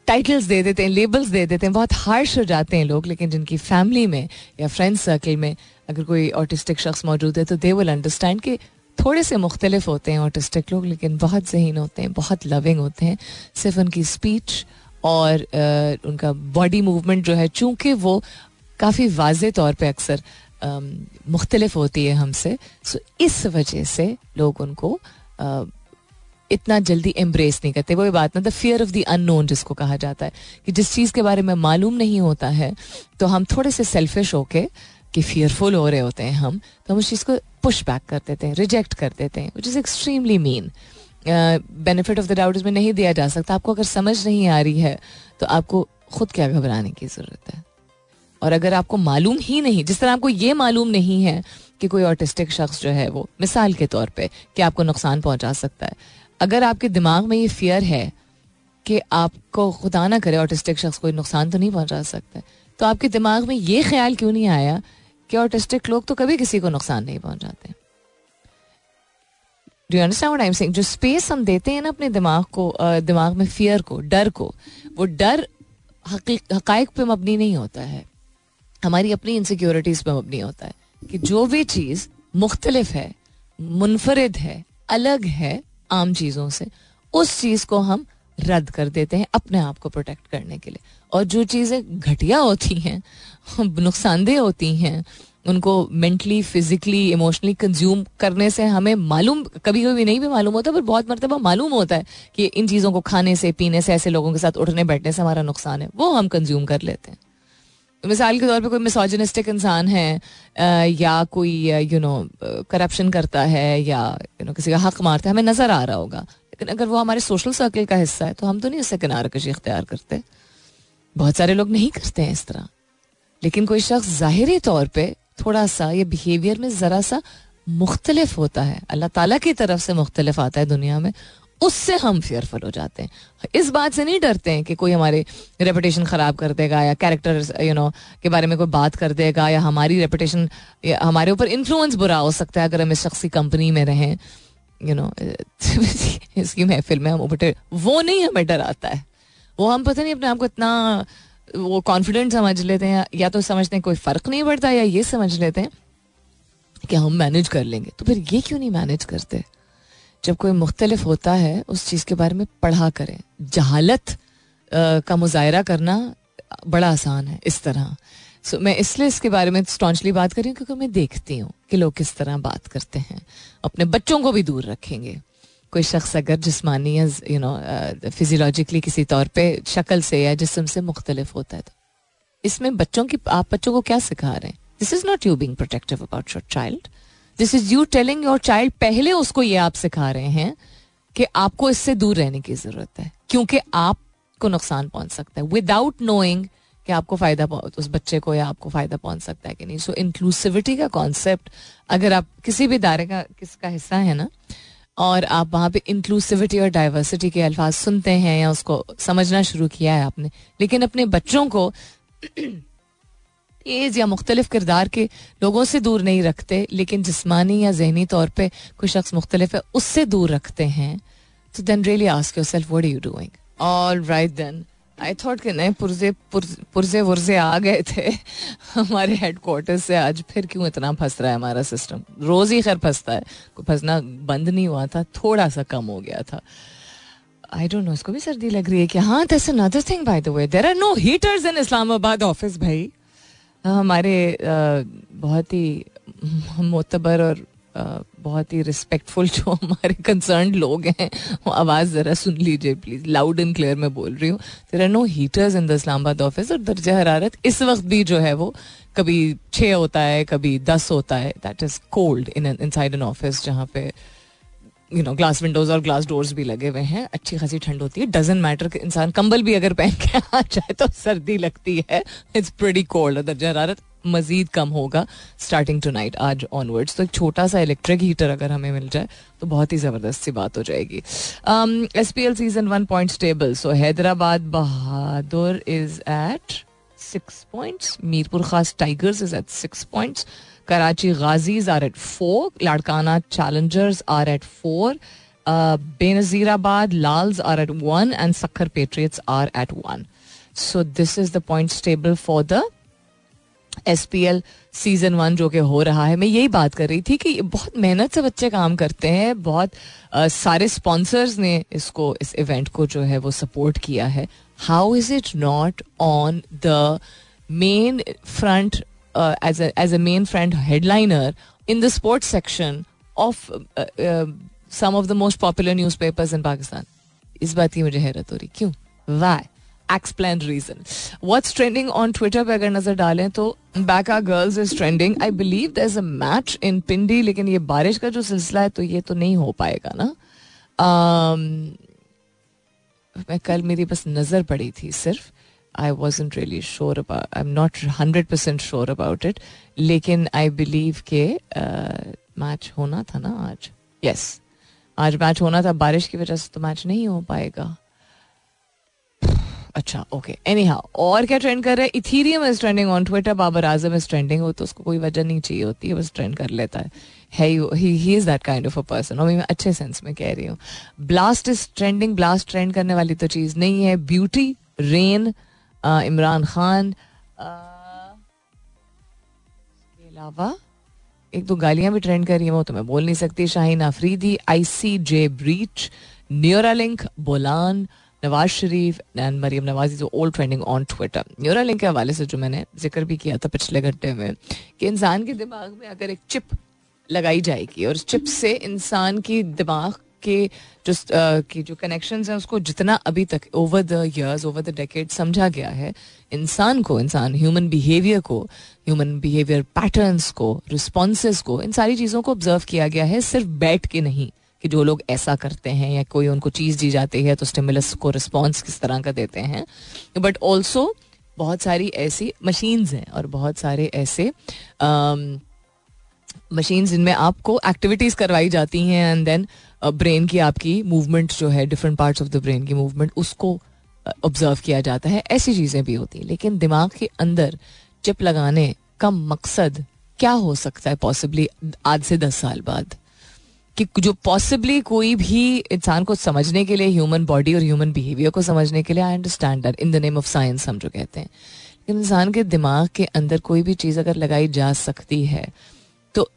टाइटल्स दे देते हैं लेबल्स दे देते हैं बहुत हार्श हो जाते हैं लोग लेकिन जिनकी फैमिली में या फ्रेंड सर्कल में अगर कोई ऑटिस्टिक शख्स मौजूद है तो दे विल अंडरस्टैंड कि थोड़े से मुख्तलिफ़ होते हैं ऑटिस्टिक लोग लेकिन बहुत जहीन होते हैं बहुत लविंग होते हैं। सिर्फ़ उनकी स्पीच और आ, उनका बॉडी मूवमेंट जो है चूँकि वो काफ़ी वाज तौर पर अक्सर मुख्तलिफ़ होती है हमसे। सो इस वजह से लोग उनको इतना जल्दी एम्ब्रेस नहीं करते। वही बात ना the fear of the unknown जिसको कहा जाता है, कि जिस चीज़ के बारे में मालूम नहीं होता है तो हम थोड़े से सेल्फिश होके, कि फियरफुल हो रहे होते हैं हम तो हम उस चीज़ को पुश बैक कर देते हैं रिजेक्ट कर देते हैं which is extremely mean benefit of the doubt इसमें नहीं दिया जा सकता। आपको अगर समझ नहीं आ रही है तो आपको खुद क्या घबराने की ज़रूरत है? और अगर आपको मालूम ही नहीं, जिस तरह आपको ये मालूम नहीं है कि कोई ऑटिस्टिक शख्स जो है वो, मिसाल के तौर पे, कि आपको नुकसान पहुँचा सकता है। अगर आपके दिमाग में ये फियर है कि आपको खुदा ना करे ऑटिस्टिक शख्स कोई नुकसान तो नहीं पहुँचा सकता तो आपके दिमाग में ये ख्याल क्यों नहीं आया कि ऑटिस्टिक लोग तो कभी किसी को नुकसान नहीं पहुंचाते? Do understand I am saying जो स्पेस हम देते हैं ना अपने दिमाग को दिमाग में फियर को, डर को, वो डर हकाइक पे मबनी नहीं होता है। हमारी अपनी इनसिक्योरिटीज पे मबनी होता है कि जो भी चीज़ मुख्तलिफ़ है, मुनफरद है, अलग है आम चीज़ों से, उस चीज़ को हम रद्द कर देते हैं अपने आप को प्रोटेक्ट करने के लिए। और जो चीज़ें घटिया होती हैं, नुकसानदेह होती हैं, उनको मेंटली फिजिकली इमोशनली कंज्यूम करने से हमें मालूम, कभी कभी नहीं भी मालूम होता, पर बहुत मरतबा मालूम होता है कि इन चीज़ों को खाने से, पीने से, ऐसे लोगों के साथ उठने बैठने से हमारा नुकसान है, वो हम कंज्यूम कर लेते हैं। मिसाल के तौर पे कोई मिसोजनिस्टिक इंसान है या कोई यू नो करप्शन करता है, या यू नो किसी का हक मारता है, हमें नज़र आ रहा होगा। लेकिन अगर वो हमारे सोशल सर्कल का हिस्सा है तो हम तो नहीं उससे किनारा कशी इख्तियार करते। बहुत सारे लोग नहीं करते हैं इस तरह। लेकिन कोई शख्स ज़ाहरी तौर पर थोड़ा सा, या बिहेवियर में ज़रा सा मुख्तलिफ़ होता है। अल्लाह ताला की तरफ़ से मुख्तलिफ़ आता है दुनिया में। उससे हम फेयरफुल हो जाते हैं। इस बात से नहीं डरते हैं कि कोई हमारे रेपुटेशन ख़राब कर देगा या कैरेक्टर यू नो के बारे में कोई बात कर देगा या हमारी रेपुटेशन हमारे ऊपर इन्फ्लुएंस बुरा हो सकता है अगर हम इस शख्स की कंपनी में रहें यू नो इसकी महफिल में हम उबटे वो नहीं हमें डर आता है। वो हम पता नहीं अपने आप को इतना, वो कॉन्फिडेंट समझ लेते हैं या तो समझते हैं कोई फ़र्क नहीं पड़ता या ये समझ लेते हैं कि हम मैनेज कर लेंगे। तो फिर ये क्यों नहीं मैनेज करते? जब कोई मुख्तलिफ़ होता है, उस चीज़ के बारे में पढ़ा करें। जहालत का मुजाहरा करना बड़ा आसान है, इस तरह। सो मैं इसलिए इसके बारे में स्टॉन्चली बात करी क्योंकि मैं देखती हूँ कि लोग किस तरह बात करते हैं। अपने बच्चों को भी दूर रखेंगे। कोई शख्स अगर जिसमानी या यू नो फिजियोलॉजिकली किसी तौर पे शक्ल से या जिसम से मुख्तलिफ़ होता है तो इसमें बच्चों की, आप बच्चों को क्या सिखा रहे हैं? This is not you being protective about your child this is you telling your child पहले उसको ये आप सिखा रहे हैं कि आपको इससे दूर रहने की ज़रूरत है क्योंकि आपको नुकसान पहुँच सकता है विदाउट नोइंग कि आपको फ़ायदा उस बच्चे को या आपको फ़ायदा पहुँच सकता है कि नहीं. सो so, इंक्लूसिविटी का कॉन्सेप्ट अगर आप किसी भी दायरे का किसका हिस्सा है ना और आप वहाँ पे इंक्लूसिविटी और डाइवर्सिटी के अल्फाज सुनते हैं या उसको समझना शुरू किया है आपने लेकिन अपने बच्चों को एज या मुख्तलिफ़ किरदार के लोगों से दूर नहीं रखते, लेकिन जिसमानी या जहनी तौर पर कोई शख्स मुख्तलिफ़ है, उससे दूर रखते हैं। तो then really ask yourself what you doing all right then I thought कि नए पुरजे पुरजे वुरजे आ गए थे। हमारे हेडक्वार्टर से आज फिर क्यों इतना फंस रहा है हमारा सिस्टम रोज ही खैर फंसता है। कोई फंसना बंद नहीं हुआ था, थोड़ा सा कम हो गया था। आई डोंट नो इसको भी सर्दी लग रही है कि हाँ that's another thing by the way there are no heaters in Islamabad office भाई। हमारे बहुत ही मोतबर और बहुत ही रिस्पेक्टफुल जो हमारे कंसर्न लोग हैं, वो आवाज़ ज़रा सुन लीजिए प्लीज़ लाउड एंड क्लियर मैं बोल रही हूँ। There are no heaters in the Islamabad office और दर्जा हरारत इस वक्त भी जो है वो कभी छः होता है, कभी दस होता है। That is cold in inside an office जहाँ पे यू नो ग्लास विंडोज़ और ग्लास डोर्स भी लगे हुए हैं। अच्छी खासी ठंड होती है। डजन मैटर इंसान कंबल भी अगर पहन के आ जाए तो सर्दी लगती है। इट्स प्रेटी कोल्ड दर्जा हरारत मजीद कम होगा। स्टार्टिंग टू नाइट आज ऑनवर्ड्स तो एक छोटा सा इलेक्ट्रिक हीटर अगर हमें मिल जाए तो बहुत ही ज़बरदस्त सी बात हो जाएगी। S P L season one point stable so Hyderabad Bahadur is at six points Mirpur Khas Tigers is at six points Karachi Ghazis are at four Larkana Challengers are at four Benazirabad Lals are at one and Sukkur Patriots are at one so this is the point stable for the S P L season one जो कि हो रहा है। मैं यही बात कर रही थी कि बहुत मेहनत से बच्चे काम करते हैं बहुत आ, सारे स्पॉन्सर्स ने इसको इस इवेंट को जो है वो सपोर्ट किया है। How is it not on the main front as a main friend headliner in the sports section of some of the most popular newspapers in Pakistan इस बात की मुझे हैरत हो रही क्यों? Why explain reason what's trending on Twitter पे अगर नज़र डालें तो Baika girls is trending I believe there is a match in Pindi लेकिन ये बारिश का जो सिलसिला है तो ये तो नहीं हो पाएगा ना। Um, मैं कल मेरी बस नज़र पड़ी थी सिर्फ़। I was really sure about I am not hundred percent sure about it लेकिन आई बिलीव के मैच होना था ना आज। यस आज मैच होना था, बारिश की वजह से तो मैच नहीं हो पाएगा। अच्छा ओके एनी हाउ और क्या ट्रेंड कर रहे हैं? Ethereum is trending on Twitter Babar Azam is trending हो तो उसको कोई वजह नहीं चाहिए होती है बस ट्रेंड कर लेता है। है he is that kind of a person और मैं अच्छे सेंस में कह रही हूँ। Blast is trending blast trend करने वाली तो चीज़ नहीं है। ब्यूटी रेन इमरान खान के अलावा एक दो गालियाँ भी ट्रेंड कर रही हैं, वो तो मैं बोल नहीं सकती। Shaheen Afridi I C J breach Neuralink Bolan Nawaz Sharif and Maryam Nawaz is old trending on Twitter Neuralink के हवाले से जो मैंने ज़िक्र भी किया था पिछले घंटे में, कि इंसान के दिमाग में अगर एक चिप लगाई जाएगी और चिप से इंसान की दिमाग के जो की जो कनेक्शन हैं, उसको जितना अभी तक over the years over the decade समझा गया है, इंसान को, इंसान ह्यूमन बिहेवियर को ह्यूमन बिहेवियर पैटर्न्स को रिस्पॉन्सेस को, इन सारी चीज़ों को ऑब्ज़र्व किया गया है, सिर्फ़ बैठ के नहीं कि जो लोग ऐसा करते हैं या कोई उनको चीज़ दी जाती है तो स्टिमुलस को रिस्पॉन्स किस तरह का देते हैं। बट ऑल्सो बहुत सारी ऐसी मशीन्स हैं और बहुत सारे ऐसे मशीन जिनमें आपको एक्टिविटीज़ करवाई जाती हैं एंड देन ब्रेन की आपकी मूवमेंट जो है different parts of the brain की मूवमेंट उसको ऑब्ज़र्व किया जाता है। ऐसी चीज़ें भी होती हैं। लेकिन दिमाग के अंदर चिप लगाने का मकसद क्या हो सकता है पॉसिबली आज से दस साल बाद? कि जो पॉसिबली कोई भी इंसान को समझने के लिए ह्यूमन बॉडी और ह्यूमन बिहेवियर को समझने के लिए I understand in the name of science हम जो कहते हैं। इंसान के दिमाग के अंदर कोई भी चीज़ अगर लगाई जा सकती है तो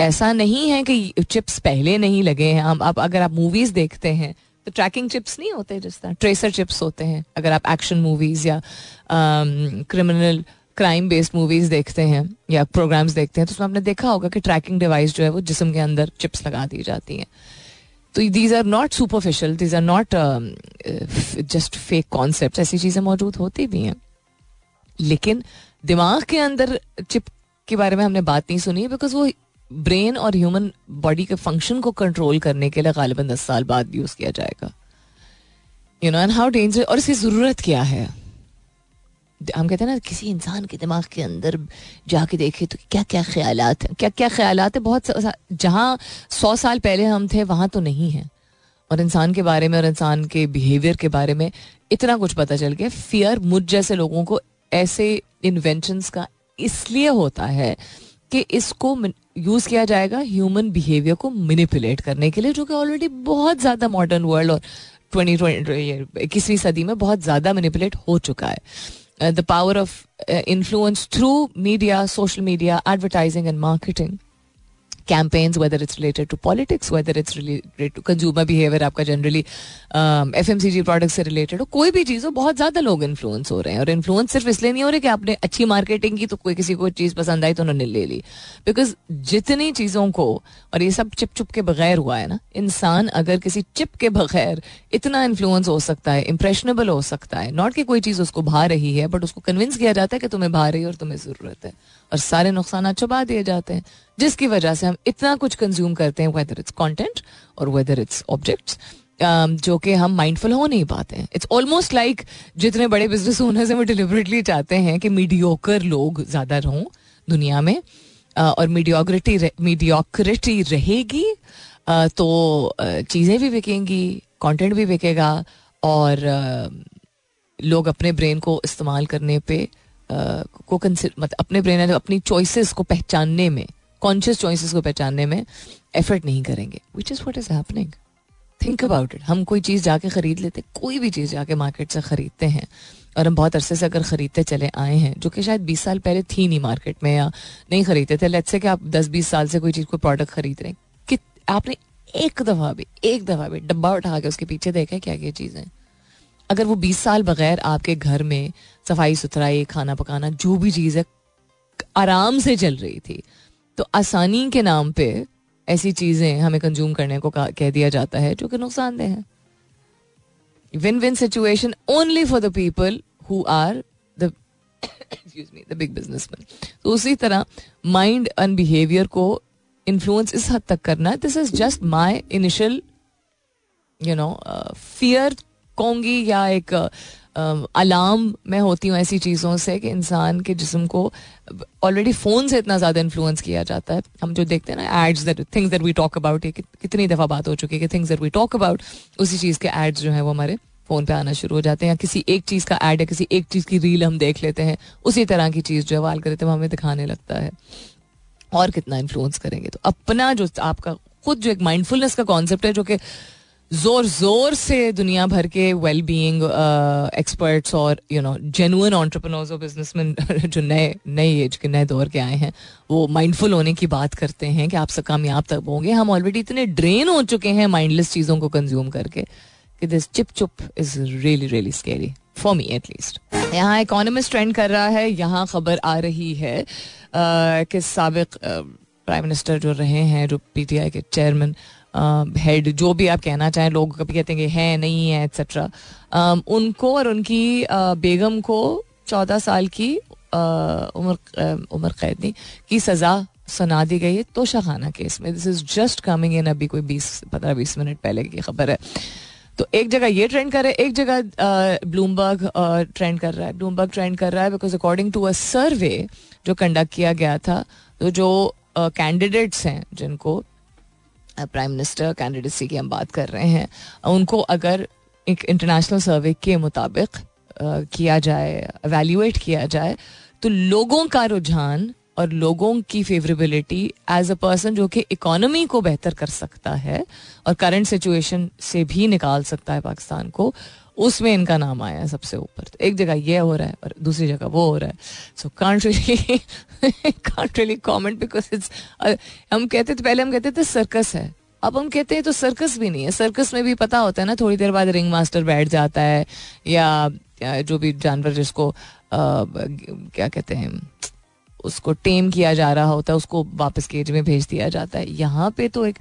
ऐसा नहीं है कि चिप्स पहले नहीं लगे हैं। हम आप अगर आप मूवीज़ देखते हैं तो ट्रैकिंग चिप्स नहीं होते जिस तरह ट्रेसर चिप्स होते हैं। अगर आप एक्शन मूवीज़ या क्रिमिनल क्राइम बेस्ड मूवीज़ देखते हैं या प्रोग्राम्स देखते हैं तो उसमें आपने देखा होगा कि ट्रैकिंग डिवाइस जो है वो जिसम के अंदर चिप्स लगा दी जाती हैं। तो these are not superficial these are not just fake concept ऐसी चीज़ें मौजूद होती भी हैं। लेकिन दिमाग के अंदर चिप के बारे में हमने बात नहीं सुनी बिकॉज़ वो ब्रेन और ह्यूमन बॉडी के फ़ंक्शन को कंट्रोल करने के लिए गालिबा दस साल बाद यूज़ किया जाएगा। You know and how danger और इसकी ज़रूरत क्या है? हम कहते हैं ना, किसी इंसान के दिमाग के अंदर जाके देखे तो क्या क्या ख्याल हैं? क्या क्या ख्याल है? बहुत जहाँ सौ साल पहले हम थे, वहाँ तो नहीं है। और इंसान के बारे में और इंसान के बिहेवियर के बारे में इतना कुछ पता चल गया। फियर मुझ जैसे लोगों को ऐसे इन्वेंशंस का इसलिए होता है कि इसको यूज़ किया जाएगा ह्यूमन बिहेवियर को मिनिपुलेट करने के लिए जो कि ऑलरेडी बहुत ज़्यादा मॉडर्न वर्ल्ड और ट्वेंटी ट्वेंटी इक्कीसवीं सदी में बहुत ज़्यादा मैनिपुलेट हो चुका है। The power of influence through media social media advertising and advertising, campaigns whether it's related to politics whether it's related to consumer behaviour आपका generally F M C G product से रिलेटेड हो, कोई भी चीज़ हो, बहुत ज़्यादा लोग इन्फ्लुएंस हो रहे हैं। और इन्फ्लुएंस सिर्फ़ इसलिए नहीं हो रहे कि आपने अच्छी मार्केटिंग की तो कोई किसी को चीज़ पसंद आई तो उन्होंने ले ली। बिकॉज़ जितनी चीज़ों को, और ये सब चिप चुप के बगैर हुआ है ना, इंसान अगर किसी चिप के बगैर इतना इन्फ्लुएंस हो सकता है इंप्रेशनेबल हो सकता है नॉट कि कोई चीज़ उसको भा रही है बट उसको कन्विंस किया जाता है कि तुम्हें भा रही है और तुम्हें ज़रूरत है। और सारे नुकसान छुपा दिए जाते हैं, जिसकी वजह से हम इतना कुछ कंज्यूम करते हैं वेदर इट्स कॉन्टेंट और वेदर इट्स ऑब्जेक्ट्स जो कि हम माइंडफुल हो नहीं पाते हैं। इट्स ऑलमोस्ट लाइक जितने बड़े बिज़नेस ओनर्स हैं, वो डिलिबरेटली चाहते हैं कि मीडियोकर लोग ज़्यादा रहूँ दुनिया में और मीडियोक्रिटी मीडियोक्रिटी रहेगी तो चीज़ें भी बिकेंगी कंटेंट भी बिकेगा, और लोग अपने ब्रेन को इस्तेमाल करने पे को मतलब अपने ब्रेन अपनी चॉइसेस को पहचानने में कॉन्शियस चॉइसेस को पहचानने में एफर्ट नहीं करेंगे which is what is happening think about it हम कोई चीज़ जाके खरीद लेते, कोई भी चीज़ जाके मार्केट से खरीदते हैं, और हम बहुत अरसे से अगर खरीदते चले आए हैं, जो कि शायद बीस साल पहले थी नहीं मार्केट में या नहीं खरीदते थे लेट्स से कि आप दस बीस साल से कोई चीज़ को प्रोडक्ट खरीद रहे हैं, कि आपने एक दफ़ा भी, एक दफ़ा भी डब्बा उठा के उसके पीछे देखा क्या क्या चीज़ें अगर वो बीस साल बगैर आपके घर में सफ़ाई सुथराई खाना पकाना, जो भी चीज़ है, आराम से चल रही थी। तो आसानी के नाम पे ऐसी चीज़ें हमें कंज्यूम करने को कह दिया जाता है, जो कि नुकसानदेह है। Win win situation only for the people who are the big businessman तो उसी तरह माइंड एंड बिहेवियर को इन्फ्लुएंस इस हद तक करना this is just my initial you know fear कहूँगी या एक अलार्म मैं होती हूँ ऐसी चीज़ों से कि इंसान के जिसम को ऑलरेडी फ़ोन से इतना ज़्यादा इन्फ्लुएंस किया जाता है। हम जो देखते हैं ना ads that things that we talk about ये कितनी दफ़ा बात हो चुकी है कि things that we talk about उसी चीज़ के एड्स जो है वो हमारे फ़ोन पे आना शुरू हो जाते हैं या किसी एक चीज़ का एड या किसी एक चीज़ की रील हम देख लेते हैं, उसी तरह की चीज़ जो है वाल करते हमें दिखाने लगता है। और कितना इन्फ्लुएंस करेंगे? तो अपना जो आपका, खुद जो एक माइंडफुलनेस का कॉन्सेप्ट है जो कि ज़ोर ज़ोर से दुनिया भर के वेल बीइंग एक्सपर्ट्स और यू नो जेनुअन ऑन्टरप्रनोर्स और बिजनेसमैन जो नए नए एज के नए दौर के आए हैं वो माइंडफुल होने की बात करते हैं कि आप सब कामयाब तक होंगे। हम ऑलरेडी इतने ड्रेन हो चुके हैं माइंडलेस चीज़ों को कंज्यूम करके कि दिस चिप चुप is really really scary for me at least यहाँ इकोनॉमिस्ट ट्रेंड कर रहा है यहाँ खबर आ रही है uh, कि सबक प्राइम मिनिस्टर जो रहे हैं जो पीटीआई के चेयरमैन हेड जो भी आप कहना चाहें, लोग कभी कहते हैं कि है, नहीं है एक्सेट्रा उनको और उनकी बेगम को चौदह साल की उम्र उम्र कैदी की सज़ा सुना दी गई है तोशाखाना केस में. This is just coming in अभी कोई बीस, पंद्रह, बीस मिनट पहले की खबर है. तो एक जगह ये ट्रेंड कर रहा है, एक जगह ब्लूमबर्ग ट्रेंड कर रहा है. ब्लूमबर्ग ट्रेंड कर रहा है because according to a survey जो कंडक्ट किया गया था तो जो कैंडिडेट्स हैं जिनको प्राइम मिनिस्टर कैंडिडेसी की हम बात कर रहे हैं, उनको अगर एक इंटरनेशनल सर्वे के मुताबिक किया जाए एवेल्यूएट किया जाए तो लोगों का रुझान और लोगों की फेवरेबिलिटी एज अ पर्सन जो कि इकोनॉमी को बेहतर कर सकता है और करंट सिचुएशन से भी निकाल सकता है पाकिस्तान को उसमें इनका नाम आया है सबसे ऊपर। तो एक जगह ये हो रहा है और दूसरी जगह वो हो रहा है। So can't really can't really comment because it's हम कहते थे पहले हम कहते थे सर्कस है। अब हम कहते हैं तो सर्कस भी नहीं है। सर्कस में भी पता होता है ना थोड़ी देर बाद रिंग मास्टर बैठ जाता है या, या जो भी जानवर जिसको आ, क्या कहते हैं उसको टेम किया जा रहा होता है उसको वापस केज में भेज दिया जाता है। यहाँ पे तो एक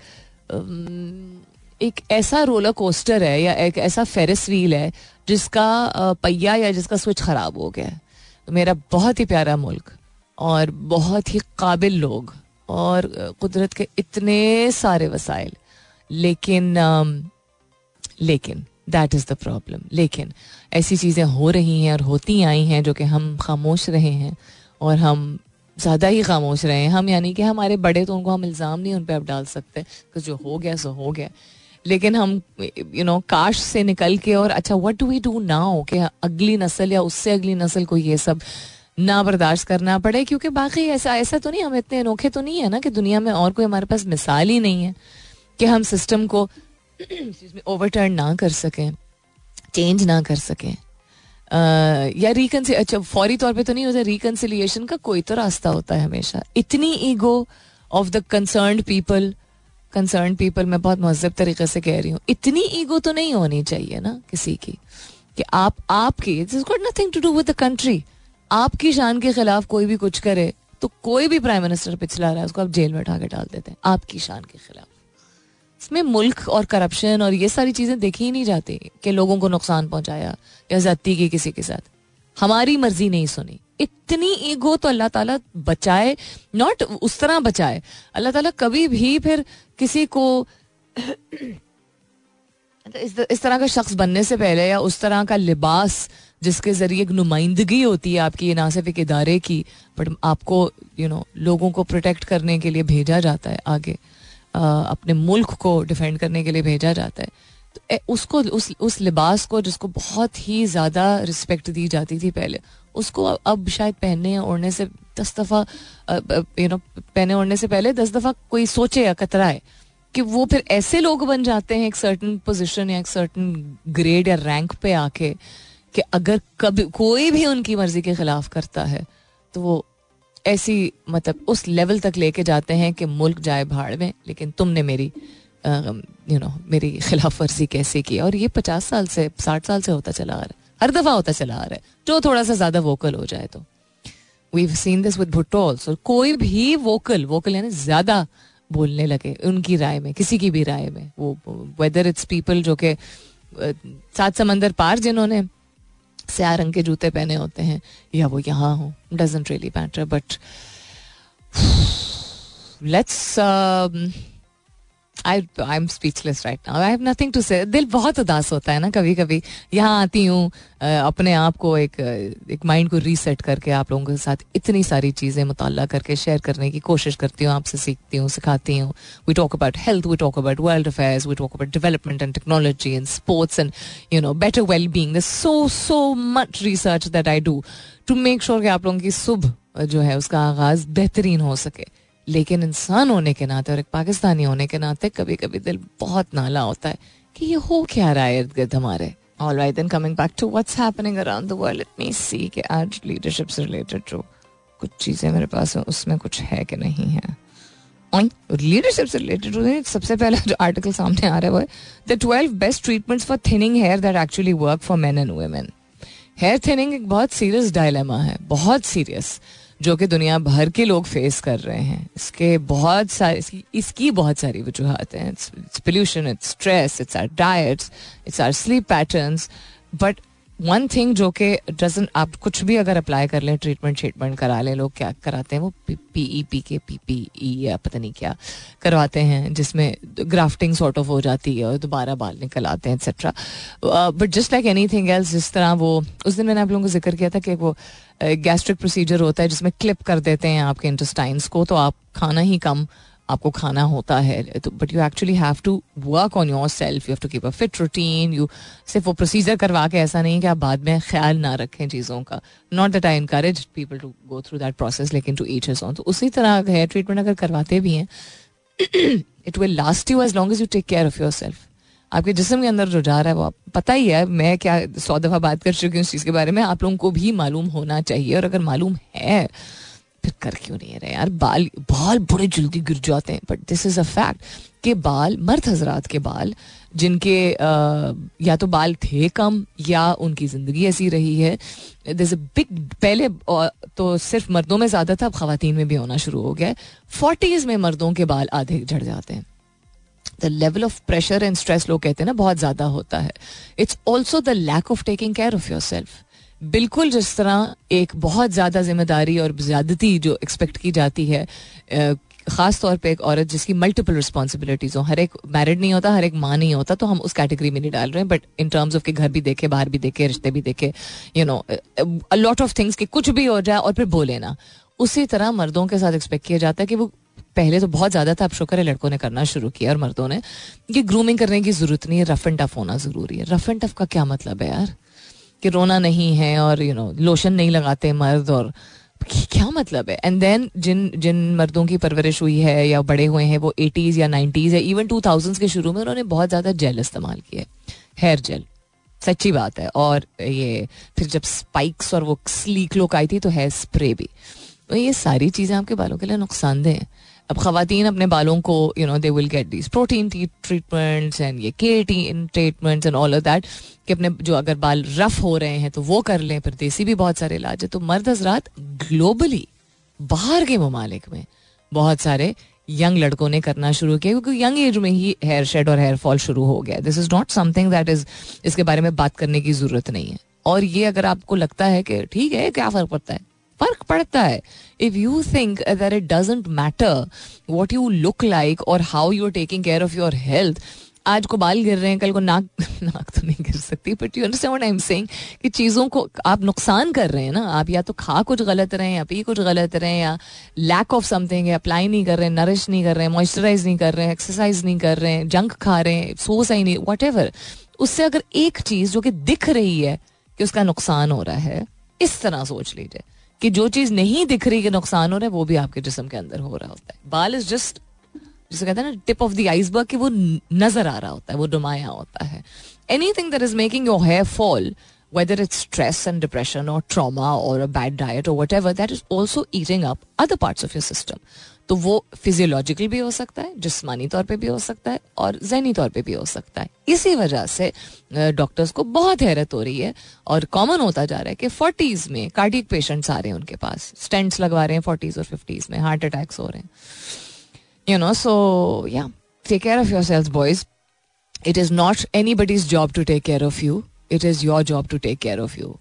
एक ऐसा रोलर कोस्टर है या एक ऐसा फेरिस व्हील है जिसका पहिया या जिसका स्विच खराब हो गया है। तो मेरा बहुत ही प्यारा मुल्क और बहुत ही काबिल लोग और कुदरत के इतने सारे वसाइल। लेकिन लेकिन दैट इज़ द प्रॉब्लम लेकिन, ऐसी चीज़ें हो रही हैं और होती आई हैं जो कि हम खामोश रहे हैं और हम ज़्यादा ही खामोश रहे हैं। हम यानी कि हमारे बड़े तो उनको हम इल्ज़ाम नहीं उन पर अब डाल सकते, कि जो हो गया, सो हो गया। लेकिन हम यू नो काश से निकल के और अच्छा what do we do now कि अगली नस्ल या उससे अगली नस्ल को ये सब ना बर्दाश्त करना पड़े, क्योंकि बाकी ऐसा ऐसा तो नहीं, हम इतने अनोखे तो नहीं है ना कि दुनिया में और कोई हमारे पास मिसाल ही नहीं है कि हम सिस्टम को ओवरटर्न ना कर सकें चेंज ना कर सकें। या रिकनसी अच्छा फौरी तौर पे तो नहीं होता रिकनसिलिएशन का कोई तो रास्ता होता है हमेशा। इतनी ego of the concern people concern people मैं बहुत महजब तरीके से कह रही हूँ। इतनी ईगो तो नहीं होनी चाहिए ना किसी की कि आप, आपकी this got nothing to do with the country आपकी शान के खिलाफ कोई भी कुछ करे तो कोई भी प्राइम मिनिस्टर पिछला रहा है, उसको आप जेल में उठा के डाल देते हैं, आपकी शान के खिलाफ। इसमें मुल्क और करप्शन और ये सारी चीज़ें देखी ही नहीं जाती कि लोगों को नुकसान पहुँचाया या जाती की किसी के साथ। हमारी मर्ज़ी नहीं सुनी। इतनी ईगो तो अल्लाह ताला बचाए नॉट उस तरह बचाए। अल्लाह ताला कभी भी फिर किसी को इस, इस तरह का शख्स बनने से पहले या उस तरह का लिबास जिसके ज़रिए एक नुमाइंदगी होती है आपकी ये ना सिर्फ़ एक इदारे की बट आपको यू you नो know, लोगों को प्रोटेक्ट करने के लिए भेजा जाता है आगे आ, अपने मुल्क को डिफेंड करने के लिए भेजा जाता है। तो ए, उसको उस उस लिबास को जिसको बहुत ही ज़्यादा रिस्पेक्ट दी जाती थी पहले उसको अब शायद पहनने या ओढ़ने से दस दफ़ा यू नो पहने ओढ़ने से पहले दस दफ़ा कोई सोचे या कतराए कि वो फिर ऐसे लोग बन जाते हैं एक सर्टन पोजीशन या एक सर्टन ग्रेड या रैंक पे आके कि अगर कभी, कोई भी उनकी मर्ज़ी के खिलाफ करता है तो वो ऐसी मतलब उस लेवल तक लेके जाते हैं कि मुल्क जाए भाड़ में, लेकिन तुमने मेरी यू नो मेरी खिलाफ वर्जी कैसे की? और ये पचास साल से, साठ साल से होता चला आ रहा है। हर दफ़ा होता चला आ रहा है। जो थोड़ा सा ज़्यादा वोकल हो जाए तो। We seen this with Bhutto also कोई भी वोकल वोकल यानी ज़्यादा बोलने लगे, उनकी राय में, किसी की भी राय में, वो वेदर इट्स पीपल जो कि सात समंदर पार जिन्होंने स्या रंग के जूते पहने होते हैं, या वो यहाँ हो doesn't really matter but let's I I am speechless right now I have nothing to say दिल बहुत उदास होता है ना कभी कभी यहाँ आती हूँ अपने आप को एक एक माइंड को रीसेट करके आप लोगों के साथ इतनी सारी चीज़ें मुताला करके शेयर करने की कोशिश करती हूँ, आपसे सीखती हूँ, सिखाती हूँ। We talk about health we talk about world affairs we talk about development and technology and sports and you know better well being so so much research that I do to make sure कि आप लोगों की सुबह जो है उसका आगाज़ बेहतरीन हो सके। लेकिन इंसान होने के नाते और एक पाकिस्तानी होने के नाते कभी कभी दिल बहुत नाला होता है कि ये हो क्या रहा है इर्द गिर्द हमारे। All right then coming back to what's happening around the world let me see कि आज लीडरशिप से रिलेटेड जो कुछ चीज़ें मेरे पास हैं, उसमें कुछ है कि नहीं है। लीडरशिप से रिलेटेड सबसे पहला जो आर्टिकल सामने आ रहा है वो है the twelve best treatments for thinning hair that actually work for men and women hair thinning एक बहुत सीरियस डायलेमा है, बहुत सीरियस जो कि दुनिया भर के लोग फेस कर रहे हैं। इसके बहुत सारे, इसकी इसकी बहुत सारी वजूहत हैं। It's pollution it's stress it's our diets it's our sleep patterns but one thing जो कि डजन आप कुछ भी अगर अप्लाई कर लें ट्रीटमेंट ट्रीटमेंट करा लें, लोग क्या कराते हैं, वो P E P K P P E या पता नहीं क्या करवाते हैं, जिसमें ग्राफ्टिंग सॉर्ट ऑफ़ हो जाती है और दोबारा बाल निकल आते हैं etcetera but just like anything else जिस तरह वो, उस दिन मैंने आप लोगों को ज़िक्र किया था कि वो गैस्ट्रिक प्रोसीजर होता है, जिसमें क्लिप कर देते हैं आपके इंटेस्टाइंस को तो आप खाना ही कम आपको खाना होता है तो but you actually have to work on yourself you have to keep a fit routine you सिर्फ़ वो प्रोसीजर करवा के ऐसा नहीं कि आप बाद में ख्याल ना रखें चीज़ों का. Not that I encourage people to go through that process लेकिन टू ईच ऑन तो उसी तरह हेयर ट्रीटमेंट अगर करवाते भी हैं it will last you as long as you take care of yourself आपके जिसम के अंदर जो जा रहा है, वो आप, पता ही है, मैं क्या सौ दफ़ा बात कर चुकी हूँ उस चीज़ के बारे में, आप लोगों को भी मालूम होना चाहिए, और अगर मालूम है फिर कर क्यों नहीं रहे? यार बाल बाल बड़े जल्दी गिर जाते हैं but this is a fact कि बाल मर्द हजरात के बाल जिनके आ, या तो बाल थे कम या उनकी ज़िंदगी ऐसी रही है। दिस बिग पहले तो सिर्फ़ मर्दों में ज़्यादा था अब खातन में भी होना शुरू हो गया फोर्टीज में मर्दों के बाल आधे झड़ जाते हैं। The level of pressure and stress लोग कहते हैं ना बहुत ज़्यादा होता है। It's also the lack of taking care of yourself बिल्कुल जिस तरह एक बहुत ज़्यादा ज़िम्मेदारी और ज्यादती जो एक्सपेक्ट की जाती है ख़ास तौर पे एक औरत जिसकी मल्टीपल रिस्पॉन्सिबिलिटीज हो, हर एक मैरिड नहीं होता, हर एक माँ नहीं होता तो हम उस कैटेगरी में नहीं डाल रहे हैं बट इन टर्म्स ऑफ़ के घर भी देखे, बाहर भी देखे, रिश्ते भी देखे you know a lot of things कि कुछ भी हो जाए और फिर बोले ना। उसी तरह मर्दों के साथ एक्सपेक्ट किया जाता है कि वो पहले तो बहुत ज़्यादा था, अब शुक्र है लड़कों ने करना शुरू किया और मर्दों ने। कि ग्रूमिंग करने की ज़रूरत नहीं है रफ एंड टफ होना ज़रूरी है। रफ एंड टफ का क्या मतलब है यार? कि रोना नहीं है और यू नो लोशन नहीं लगाते मर्द और क्या मतलब है? एंड देन जिन जिन मर्दों की परवरिश हुई है या बड़े हुए हैं, वो एटीज़ या नाइन्टीज़ या इवन टू थाउजेंड्स के शुरू में उन्होंने बहुत ज़्यादा जेल इस्तेमाल किया हेयर जेल सच्ची बात है। और ये, फिर जब स्पाइक्स और वो स्लीक लुक आई थी तो हेयर स्प्रे भी। तो ये सारी चीज़ें आपके बालों के लिए नुकसानदेह हैं। अब खातन अपने बालों को you know they will get these protein treatments and ये keratin treatments and all of that कि अपने जो अगर बाल रफ हो रहे हैं तो वो कर लें फिर देसी भी बहुत सारे इलाज है। तो मर्द हजरात ग्लोबली बाहर के ममालिक में बहुत सारे यंग लड़कों ने करना शुरू किया, क्योंकि यंग एज में ही हेयर शेड और हेयर फॉल शुरू हो गया। This is not something that is इसके बारे में बात करने की ज़रूरत नहीं है। और ये अगर आपको लगता है कि ठीक है, क्या फ़र्क पड़ता है? फ़र्क पड़ता है। If you think that it doesn't matter what you look like और how you are taking care of your health आज को बाल गिर रहे हैं, कल को नाक नाक तो नहीं गिर सकती but you understand I am saying कि चीज़ों को आप नुकसान कर रहे हैं ना, आप या तो खा कुछ गलत रहे हैं या पी कुछ गलत रहे हैं या लैक ऑफ़ समथिंग है अप्लाई नहीं कर रहे हैं नरिश नहीं कर रहे हैं मॉइस्चराइज नहीं कर रहे हैं एक्सरसाइज नहीं कर रहे हैं जंक खा रहे हैं सो सही नहीं वट उससे अगर एक चीज़ जो कि दिख रही है कि उसका नुकसान हो रहा है, इस तरह सोच लीजिए। कि जो चीज़ नहीं दिख रही कि नुकसान हो रहा है, वो भी आपके जिसम के अंदर हो रहा होता है। बाल इज़ जस्ट जिसे कहते हैं ना टिप ऑफ़ द आइसबर्ग कि वो नज़र आ रहा होता है, वो डुमाया होता है। Anything that is making your hair fall whether it's stress and depression or trauma or a bad diet or whatever, that is also eating up other parts of your system. तो वो फिजियोलॉजिकल भी हो सकता है जिसमानी तौर पे भी हो सकता है और जहनी तौर पे भी हो सकता है। इसी वजह से डॉक्टर्स को बहुत हैरत हो रही है और कॉमन होता जा रहा है कि फोर्टीज में कार्डिक पेशेंट्स आ रहे हैं उनके पास। स्टेंट्स लगवा रहे हैं फोर्टीज और फिफ्टीज में हार्ट अटैक्स हो रहे हैं। You know so yeah take care of your sales boys it is not anybody's job to take care of you it is your job to take care of you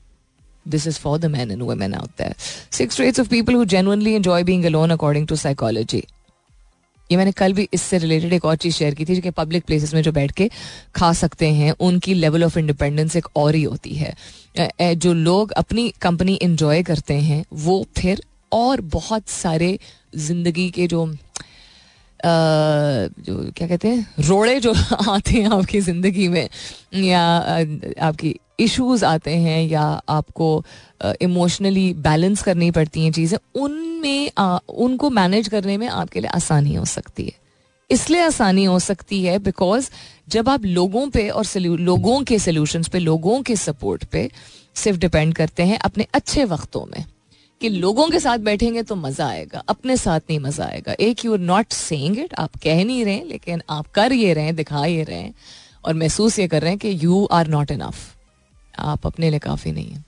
this is for the man and women out there six rates of people who genuinely enjoy being alone according to psychology ये मैंने कल भी इससे related एक और चीज़ share की थी कि पब्लिक प्लेसेस में जो बैठ के खा सकते हैं, उनकी लेवल ऑफ़ इंडिपेंडेंस एक और ही होती है। जो लोग अपनी कंपनी इंजॉय करते हैं, वो फिर और बहुत सारे ज़िंदगी के जो जो, क्या कहते हैं, रोड़े जो आते हैं आपकी ज़िंदगी में, या आपकी इश्यूज़ आते हैं, या आपको इमोशनली बैलेंस करनी पड़ती हैं चीज़ें, उनमें उनको मैनेज करने में आपके लिए आसानी हो सकती है। इसलिए आसानी हो सकती है बिकॉज़ जब आप लोगों पे और लोगों के सोल्यूशन पे, लोगों के सपोर्ट पे सिर्फ़ डिपेंड करते हैं अपने अच्छे वक्तों में। कि लोगों के साथ बैठेंगे तो मज़ा आएगा, अपने साथ नहीं मज़ा आएगा। एक you are not saying it आप कह नहीं रहे, लेकिन आप कर ये रहे, दिखा ये रहे, और महसूस ये कर रहे हैं कि यू आर नॉट इनफ आप अपने लिए काफ़ी नहीं है।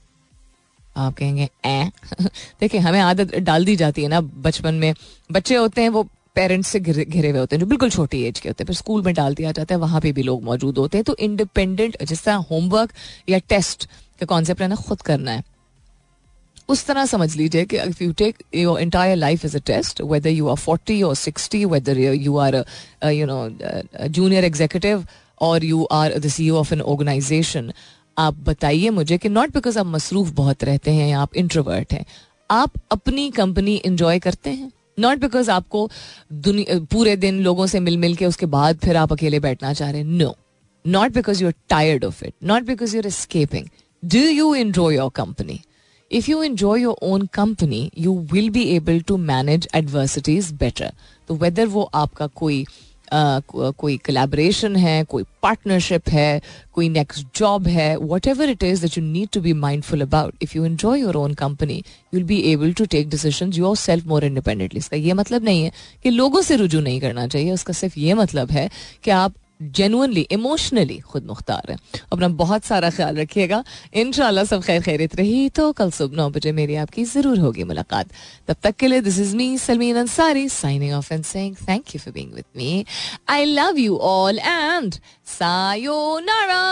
आप कहेंगे ए देखिए, हमें आदत डाल दी जाती है ना, बचपन में। बच्चे होते हैं, वो पेरेंट्स से घिरे हुए होते हैं, जो बिल्कुल छोटी एज के होते हैं, फिर स्कूल में डाल दिया जाता है, वहाँ पे भी लोग मौजूद होते हैं। तो इंडिपेंडेंट जिस तरह होमवर्क या टेस्ट का कॉन्सेप्ट है ना, खुद करना है। उस तरह समझ लीजिए कि if you take your entire life is a test whether you are forty और sixty whether you are you know junior executive और you are the C of an organisation आप बताइए मुझे कि नॉट बिकॉज़ आप मसरूफ बहुत रहते हैं या आप इंट्रोवर्ट हैं, आप अपनी कंपनी इंजॉय करते हैं? नॉट बिकॉज़ आपको पूरे दिन लोगों से मिल मिल के उसके बाद फिर आप अकेले बैठना चाह रहे हैं? No not because you are tired of it not because you are escaping do you enjoy your company if you enjoy your own company you will be able to manage adversities better. तो whether वो आपका कोई Uh, कोई collaboration है कोई partnership है कोई next job है whatever it is that you need to be mindful about if you enjoy your own company you will be able to take decision yourself more independently इसका ये मतलब नहीं है कि लोगों से रुजू नहीं करना चाहिए उसका सिर्फ़ ये मतलब है कि आप जेनुअनली इमोशनली खुद मुख्तार है अपना बहुत सारा ख्याल रखिएगा इन सब खैर खैरित रही तो कल सुबह नौ बजे मेरी आपकी ज़रूर होगी मुलाकात तब तक के लिए this is me Salmeen Ansari signing off and saying thank you for being with me I love you all and sayonara